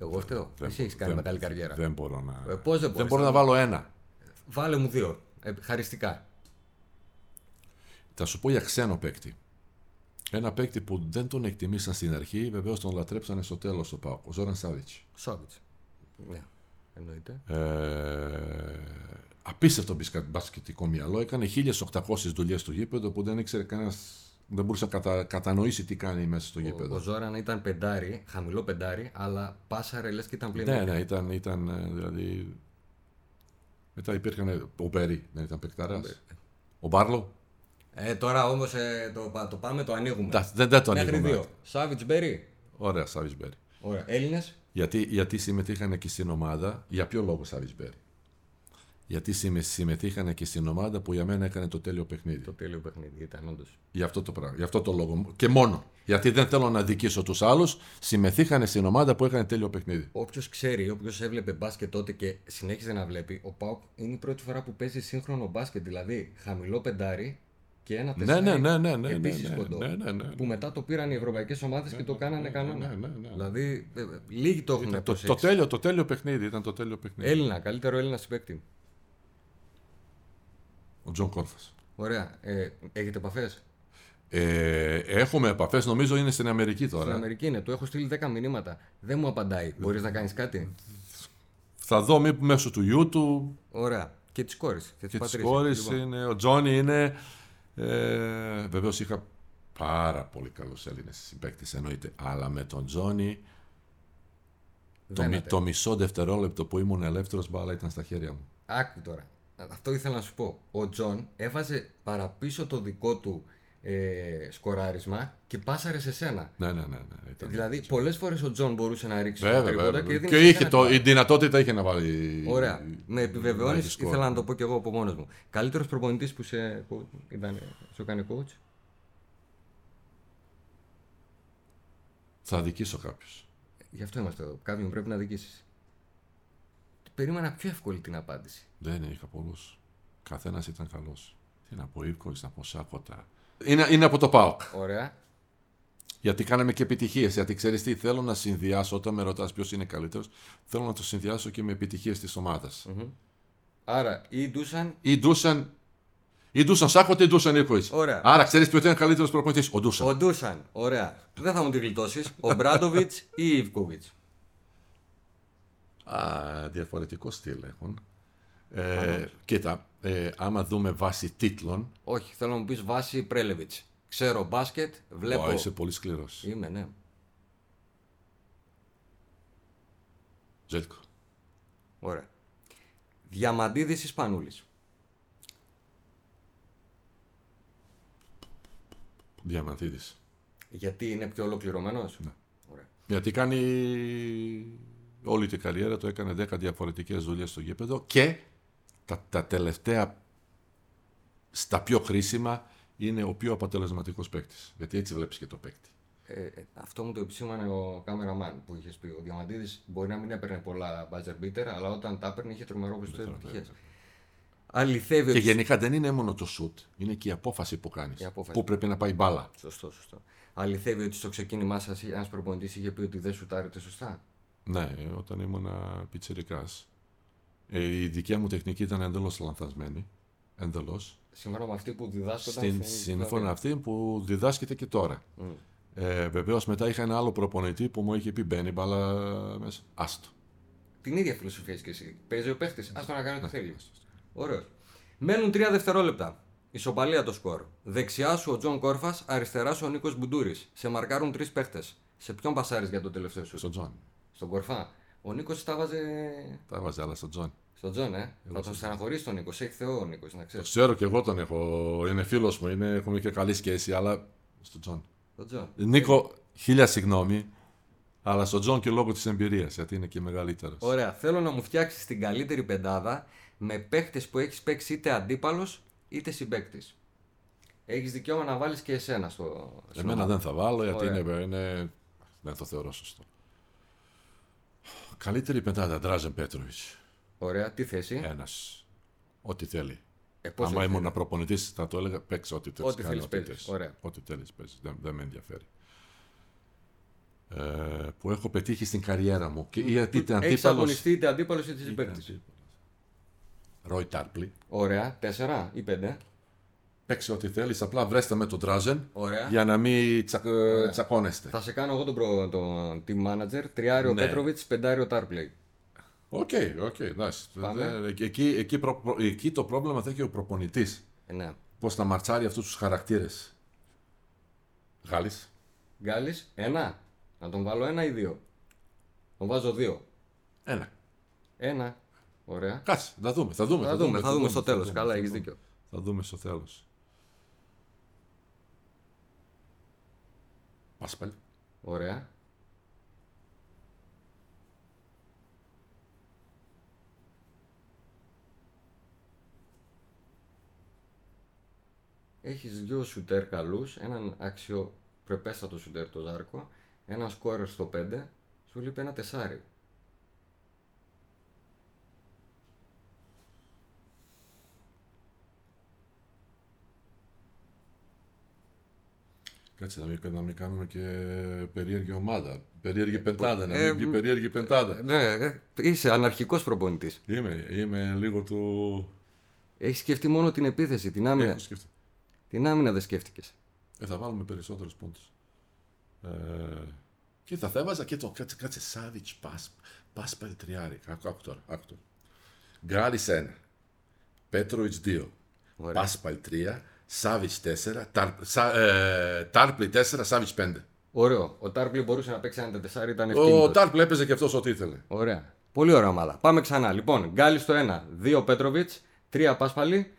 εγώ φταίω. Δεν Εσύ έχεις μπορώ- κάνει δεν- μεγάλη καριέρα. Δεν μπορώ να. Ε, πώς δεν δεν μπορείς, μπορώ θα- να βάλω ένα. Βάλε μου δύο. Ε, χαριστικά. Θα σου πω για ξένο παίκτη. Ένα παίκτη που δεν τον εκτιμήσαν στην αρχή, βεβαίως τον λατρέψανε στο τέλος στο Πάο. Ο Ζόραν Σάβιτς. Σόβιτ. Ναι, εννοείται. Ε, απίστευτο μπισκα- μπασκετικό μυαλό. Έκανε 1800 δουλειές στο γήπεδο που δεν ήξερε κανένας. Δεν μπορούσε να κατα, κατανοήσει τι κάνει μέσα στο Ο, γήπεδο. ο Ζόραν ήταν πεντάρι, χαμηλό πεντάρι, αλλά πάσαρε λες και ήταν πλήν. ναι, ναι, ήταν, ήταν ε, δηλαδή. Μετά υπήρχαν. Ο Μπέρι δεν ήταν παικταράς. Ο Μπάρλο. Ε, τώρα όμως ε, το, πα- το πάμε, το ανοίγουμε. Εντάξει, Δεν, δεν το Μέχρι ανοίγουμε. δύο. Σάβιτς Μπέρι. Ωραία, Σάβιτς Μπέρι. Ωραία. Έλληνες. Γιατί, γιατί συμμετείχαν και στην ομάδα. Για ποιο λόγο Σάβιτ Μπέρι. Γιατί συμμε- συμμετείχαν και στην ομάδα που για μένα έκανε το τέλειο παιχνίδι. Το τέλειο παιχνίδι ήταν όντως. Γι' αυτό το πράγμα. Γι' αυτό το λόγο. Και μόνο. Γιατί δεν θέλω να δικήσω τους άλλους. Συμμετείχαν στην ομάδα που έκανε τέλειο παιχνίδι. Όποιος ξέρει, όποιος έβλεπε μπάσκετ τότε και συνέχιζε να βλέπει, ο Πάουκ είναι η πρώτη φορά που παίζει σύγχρονο μπάσκετ. Δηλαδή χαμηλό πεντάρι και ένα Ναι, τεσσάρι. ναι, ναι, ναι, ναι, επίσης ναι, κοντό. ναι, ναι, ναι. Που μετά το πήραν οι ευρωπαϊκές ομάδες και το κάνανε κανόνα. ναι, ναι, ναι. Δηλαδή, ε, ε, λίγοι το έχουν Το, προσέξει. το, τέλειο, το τέλειο παιχνίδι ήταν το τέλειο παιχνίδι. Έλληνα, καλύτερο Έλληνα συμπαίκτη. Ο Τζον Κόρφα. Ωραία. Ε, έχετε επαφές; Ε, έχουμε επαφές, νομίζω είναι στην Αμερική τώρα. Στην Αμερική είναι. Του έχω στείλει 10 μηνύματα. Δεν μου απαντάει. Μπορείς να κάνεις κάτι; Θα δω μήπως μέσω του YouTube Ωραία. Και τη κόρη. Και, και τη τη κόρη είναι. Ο Τζόνι είναι. Ε, Βεβαίως είχα πάρα πολύ καλούς Έλληνες συμπαίκτες εννοείται. Αλλά με τον Τζόνι το, μι- το μισό δευτερόλεπτο που ήμουν ελεύθερος μπάλα ήταν στα χέρια μου. Άκου τώρα. Αυτό ήθελα να σου πω. Ο Τζον έβαζε παραπίσω το δικό του ε, σκοράρισμα και πάσαρε σε σένα. Ναι, ναι, ναι. ναι ήταν... Δηλαδή, πολλές φορές ο Τζον μπορούσε να ρίξει το Βέβαια, τρίποντα βέβαια. και, Και, έδινε σε είχε σένα το, την η δυνατότητα είχε να βάλει. Ωραία. Με επιβεβαιώνεις, να έχει σκορ. ήθελα να το πω κι εγώ από μόνος μου. Καλύτερος προπονητής που σε, που ήταν, σου έκανε coach; Θα αδικήσω κάποιο. Γι' αυτό είμαστε εδώ. Κάποιον πρέπει να δικήσει. Περίμενα πιο εύκολη την απάντηση. Δεν είχα πολλούς. Καθένας ήταν καλός. Τι να πω, Ivkovic, να πω Σάκοτα. Είναι, είναι από το ΠΑΟΚ. Ωραία. Γιατί κάναμε και επιτυχίες. Γιατί ξέρεις τι, θέλω να συνδυάσω όταν με ρωτάς ποιος είναι καλύτερος, θέλω να το συνδυάσω και με επιτυχίες της ομάδας. Άρα, ή Ντούσαν Ή Ντούσαν. Ή Ντούσαν Σάκοτα ή Ντούσαν Ivkovic. Ωραία. Άρα ξέρεις ποιος ήταν καλύτερος προπονητής; Ο Ντούσαν. Ο Ντούσαν, ωραία. Δεν θα μου τη γλιτώσεις. Ο Μπράντοβιτς ή η Ιβκοβιτς; Α, διαφορετικό στυλ έχουν. Ε, κοίτα, ε, άμα δούμε βάση τίτλων, Όχι, θέλω να μου πεις βάση Πρέλεβιτ. Ξέρω μπάσκετ, βλέπω. Ω, είσαι πολύ σκληρός. Είμαι, ναι. Ζέλκο. Ωραία. Διαμαντίδης Ισπανούλης. Διαμαντίδης. Γιατί είναι πιο ολοκληρωμένος; Ναι. Ωραία. Γιατί κάνει όλη την καριέρα του, έκανε 10 διαφορετικές δουλειές στο γήπεδο και τα, τα τελευταία, στα πιο χρήσιμα, είναι ο πιο αποτελεσματικός παίκτης. Γιατί έτσι βλέπεις και το παίκτη. Ε, ε, αυτό μου το επισήμανε ο κάμεραμαν που είχες πει. Ο Διαμαντίδης μπορεί να μην έπαιρνε πολλά buzzer beater, αλλά όταν τα έπαιρνε είχε τρομερό ποσοστό επιτυχίας. Αληθεύει Και ότι. γενικά δεν είναι μόνο το σουτ, είναι και η απόφαση που κάνεις. Η απόφαση. Πού πρέπει να πάει η μπάλα. Σωστό, σωστό. Αληθεύει ότι στο ξεκίνημά σας ένας προπονητής είχε πει ότι δεν σουτάρετε σωστά; Ναι, όταν ήμουν πιτσιρικάς. Ε, η δική μου τεχνική ήταν εντελώς λανθασμένη. Εντελώς. Σύμφωνα με αυτή που διδάσκονταν. Στην σύμφωνα αυτή που διδάσκεται και τώρα. Ε, Βεβαίως μετά είχα ένα άλλο προπονητή που μου είχε πει μπαίνει μπάλα μέσα. Άστο. Την ίδια φιλοσοφία έχεις και εσύ. Παίζει ο παίχτης. Άσ' το να κάνει ό,τι θέλει. Ωραίος. Μένουν τρία δευτερόλεπτα. Ισοπαλία το σκορ. Δεξιά σου ο Τζον Κορφάς, αριστερά σου ο Νίκος Μπουντούρης. Σε μαρκάρουν τρεις παίχτες. Σε ποιον πασάρεις για το τελευταίο σου; Στον Τζον. Στον Κορφά. Ο Νίκος τα βάζε. Τα έβαζε άλλα στον Τζον. Στον Τζον, ε. Θα τον στεναχωρήσει τον Νίκος. Έχει Θεό ο Νίκος, να ξέρεις. Ξέρω και εγώ τον έχω. Είναι φίλος μου, είναι, έχουμε και καλή σχέση, αλλά στον Τζον. Τον Τζον. Νίκο, χίλια συγγνώμη, αλλά στον Τζον και λόγω της εμπειρίας, γιατί είναι και μεγαλύτερος. Ωραία. Θέλω να μου φτιάξεις την καλύτερη πεντάδα με παίχτες που έχεις παίξει είτε αντίπαλος είτε συμπαίκτης. Έχεις δικαίωμα να βάλεις και εσένα στο. στην Εμένα ομάδα. δεν θα βάλω γιατί Ωραία. είναι, είναι. Δεν το θεωρώ σωστό. Καλύτερη πεντάδα, Ντράζεν Πέτροβιτς. Ωραία. Τι θέση; Ένας. Ό,τι θέλει. Ε, πώς Άμα όχι, ήμουν προπονητής, θα το έλεγα παίξε ό,τι θέλεις. Ό,τι θέλεις παίζεις. Ωραία. Ό,τι θέλεις παίζεις. Δεν, δεν με ενδιαφέρει. Ε, που έχω πετύχει στην καριέρα μου. Και γιατί ήταν Έχεις αντίπαλο. αγωνιστεί είτε αντίπαλος είτε συμπαίκτη. Ρόι Τάρπλι. Ωραία. Τέσσερα ή πέντε. Παίξε ό,τι θέλεις. Απλά βρέστε με τον Ντράζεν Ωραία. για να μην τσα, ε, τσακώνεστε. Θα σε κάνω εγώ τον, προ, τον team manager. Τριάρι ο Ναι. Πέτροβιτς, πεντάρι ο Τάρπλεϊ. OK, OK, εντάξει. Πάμε. Δεν- Εκεί, εκεί, προ- προ- εκεί το πρόβλημα θα έχει ο προπονητής. Ε, ναι. Πώς θα ματσάρει αυτούς τους χαρακτήρες. Γκάλης. Γκάλη, ένα. Να τον βάλω ένα ή δύο. Τον βάζω δύο. Ένα. Ένα. Ωραία. Κάτσε, θα δούμε. Θα δούμε, Θα δούμε, θα δούμε στο τέλος. θα Καλά, δούμε, έχεις θα δίκιο. δούμε. Θα δούμε στο τέλος. Πάσπαλ. Ωραία. Έχεις δύο σουτέρ καλούς, έναν αξιοπρεπέστατο σουτέρ το Ζάρκο, ένα σκόρερ στο 5, σου λείπει ένα τεσάρι. Κάτσε να μην, να μην κάνουμε και περίεργη ομάδα. Περίεργη πεντάδα, να Ε, μην βγει περίεργη πεντάδα. Ναι, ε, είσαι αναρχικός προπονητής. Είμαι, είμαι λίγο του. Έχεις σκεφτεί μόνο την επίθεση, την άμυνα; Έχω σκεφτεί. Την άμυνα δεν σκέφτηκες; Ε, θα βάλουμε περισσότερους πόντους. Ε, και θα, θα έβαζα και το κάτσε, κάτσε Σάβιτς, Πάσπαλ τριάρι. Άκου, άκου τώρα. Άκου τώρα. Γκάρι 1. Πέτροβιτς 2. Ωραία. Πάσπαλ 3. Σάβιτ 4. Τάρ, σα, ε, Τάρπλι 4. Σάβιτ 5. Ωραίο. Ο Τάρπλη μπορούσε να παίξει ένα τεσάρι, ήταν Ο ευθύνητος. Τάρπλι έπαιζε και αυτός ό,τι ήθελε. Ωραία. Πολύ ωραία ομάδα. Πάμε ξανά. Λοιπόν, Γκάλι στο 1, 2 Πέτροβιτς, 3 Πάσπαλη,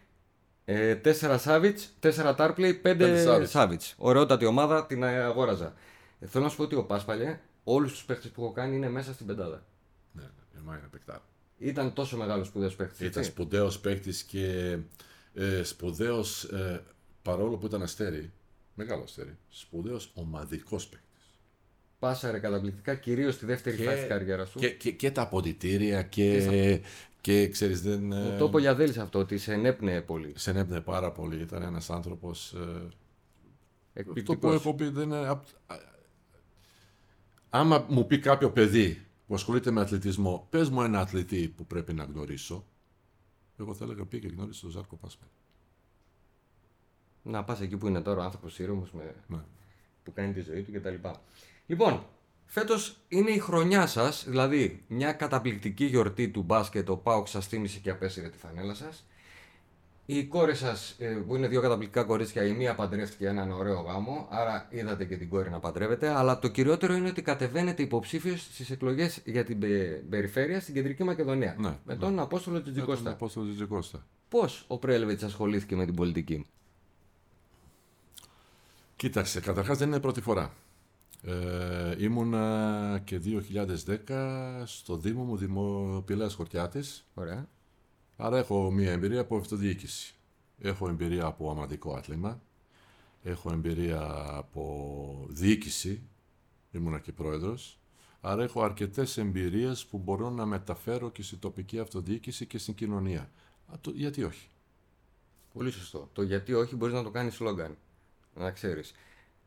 4 Σάβιτς, 4 Τάρπλη, 5 Πέντε Σάβιτς. Σάβιτς. Ωραιότατη ομάδα, την ε, αγόραζα. Ε, θέλω να σου πω ότι ο Πάσπαλε, όλους τους παίχτε που έχω κάνει είναι μέσα στην πεντάδα. Ναι, ναι, εμά είναι παικτάρα. Ήταν τόσο μεγάλος σπουδαίος παίχτη. Ήταν σπουδαίος παίκτης και ε, σπουδαίος παρόλο που ήταν αστέρι. Μεγάλο αστέρι. Σπουδαίος ομαδικός παίκτης. πάσαρε καταπληκτικά, κυρίως στη δεύτερη Και- φάση της καριέρας του. Και, και, και τα αποδητήρια και, και ξέρεις δεν... Μου ε, το είπε ο Γιαδέλης αυτό, ότι σε ενέπνεε πολύ. σε ενέπνεε πάρα πολύ. Ήταν ένας άνθρωπος... ε, αυτό που Εκπληκτικός. έχω πει δεν είναι... απ- α- Άμα μου πει κάποιο παιδί που ασχολείται με αθλητισμό, πες μου ένα αθλητή που πρέπει να γνωρίσω, εγώ θα έλεγα πήγε και γνώρισε τον Ζάρκο Πάσπερ. Να πας εκεί που είναι τώρα ο άνθρωπος ήρεμος με... Ναι. που κάνει τη ζωή του κτλ. Λοιπόν, φέτος είναι η χρονιά σας, δηλαδή μια καταπληκτική γιορτή του μπάσκετ. Ο Πάουκ σας θύμισε και απέσυρε τη φανέλα σας. Οι κόρε σας, που είναι δύο καταπληκτικά κορίτσια, η μία παντρεύτηκε έναν ωραίο γάμο, άρα είδατε και την κόρη να παντρεύεται. Αλλά το κυριότερο είναι ότι κατεβαίνετε υποψήφιος στις εκλογές για την πε- περιφέρεια στην κεντρική Μακεδονία. Ναι, με ναι. τον Απόστολο Με τον Τζιτζικώστα. Απόστολο Τζιτζικώστα. Πώς ο Πρέλεβιτς ασχολήθηκε με την πολιτική; Κοίταξε, καταρχάς δεν είναι πρώτη φορά. Ε, ήμουνα και 2010 στο Δήμο μου Δημοπηλέας Χορτιάτης, Ωραία. Άρα έχω μία εμπειρία από αυτοδιοίκηση. Έχω εμπειρία από ομαδικό άθλημα, έχω εμπειρία από διοίκηση, ήμουνα και πρόεδρος, άρα έχω αρκετές εμπειρίες που μπορώ να μεταφέρω και στην τοπική αυτοδιοίκηση και στην κοινωνία. Α, το, γιατί όχι; Πολύ σωστό. Το γιατί όχι μπορείς να το κάνεις σλόγκαν. Να ξέρεις.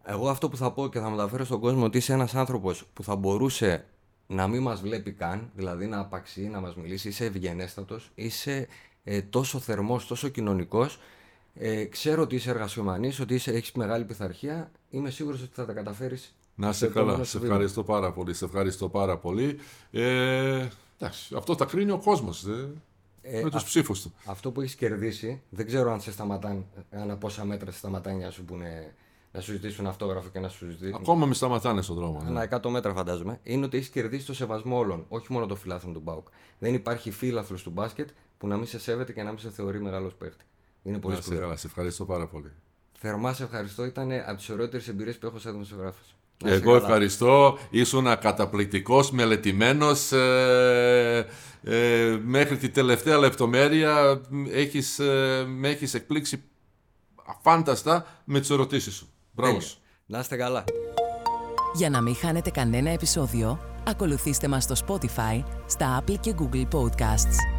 Εγώ αυτό που θα πω και θα μεταφέρω στον κόσμο ότι είσαι ένας άνθρωπος που θα μπορούσε να μην μας βλέπει καν, δηλαδή να απαξιεί, να μας μιλήσει. Είσαι ευγενέστατος, είσαι ε, τόσο θερμός, τόσο κοινωνικός. Ε, ξέρω ότι είσαι εργασιομανής, ότι είσαι, έχεις μεγάλη πειθαρχία. Είμαι σίγουρος ότι θα τα καταφέρεις. Να είσαι καλά. Σε ευχαριστώ πάρα πολύ. Σε ευχαριστώ πάρα πολύ. Ε, εντάξει, αυτό θα κρίνει ο κόσμος Ε, με τους ψήφους του. Αυτό που έχεις κερδίσει, δεν ξέρω αν σε σταματάνε, ανά πόσα μέτρα σε σταματάνε να σου πούνε, να σου ζητήσουν αυτόγραφο και να σου ζητήσουν. Ακόμα με σταματάνε στον δρόμο. ναι. Ανά 100 μέτρα φαντάζομαι, είναι ότι έχεις κερδίσει το σεβασμό όλων, όχι μόνο των φιλάθλων του Μπάουκ. Δεν υπάρχει φίλαθλος του μπάσκετ που να μην σε σέβεται και να μην σε θεωρεί μεγάλος παίχτη. Είναι πολύ Να είσαι σπουδαίο. καλά. Σε ευχαριστώ πάρα πολύ. Θερμά σε ευχαριστώ, ήταν από τις ωραιότερες εμπειρίες που έχω σαν δημοσιογράφο. Εγώ ευχαριστώ. Ήσουν καταπληκτικός, μελετημένος. Ε, ε, μέχρι τη τελευταία λεπτομέρεια έχεις, ε, με έχεις εκπλήξει αφάνταστα με τις ερωτήσεις σου. Μπράβο σου. Να είστε καλά. Για να μην χάνετε κανένα επεισόδιο, ακολουθήστε μας στο Spotify, στα Apple και Google Podcasts.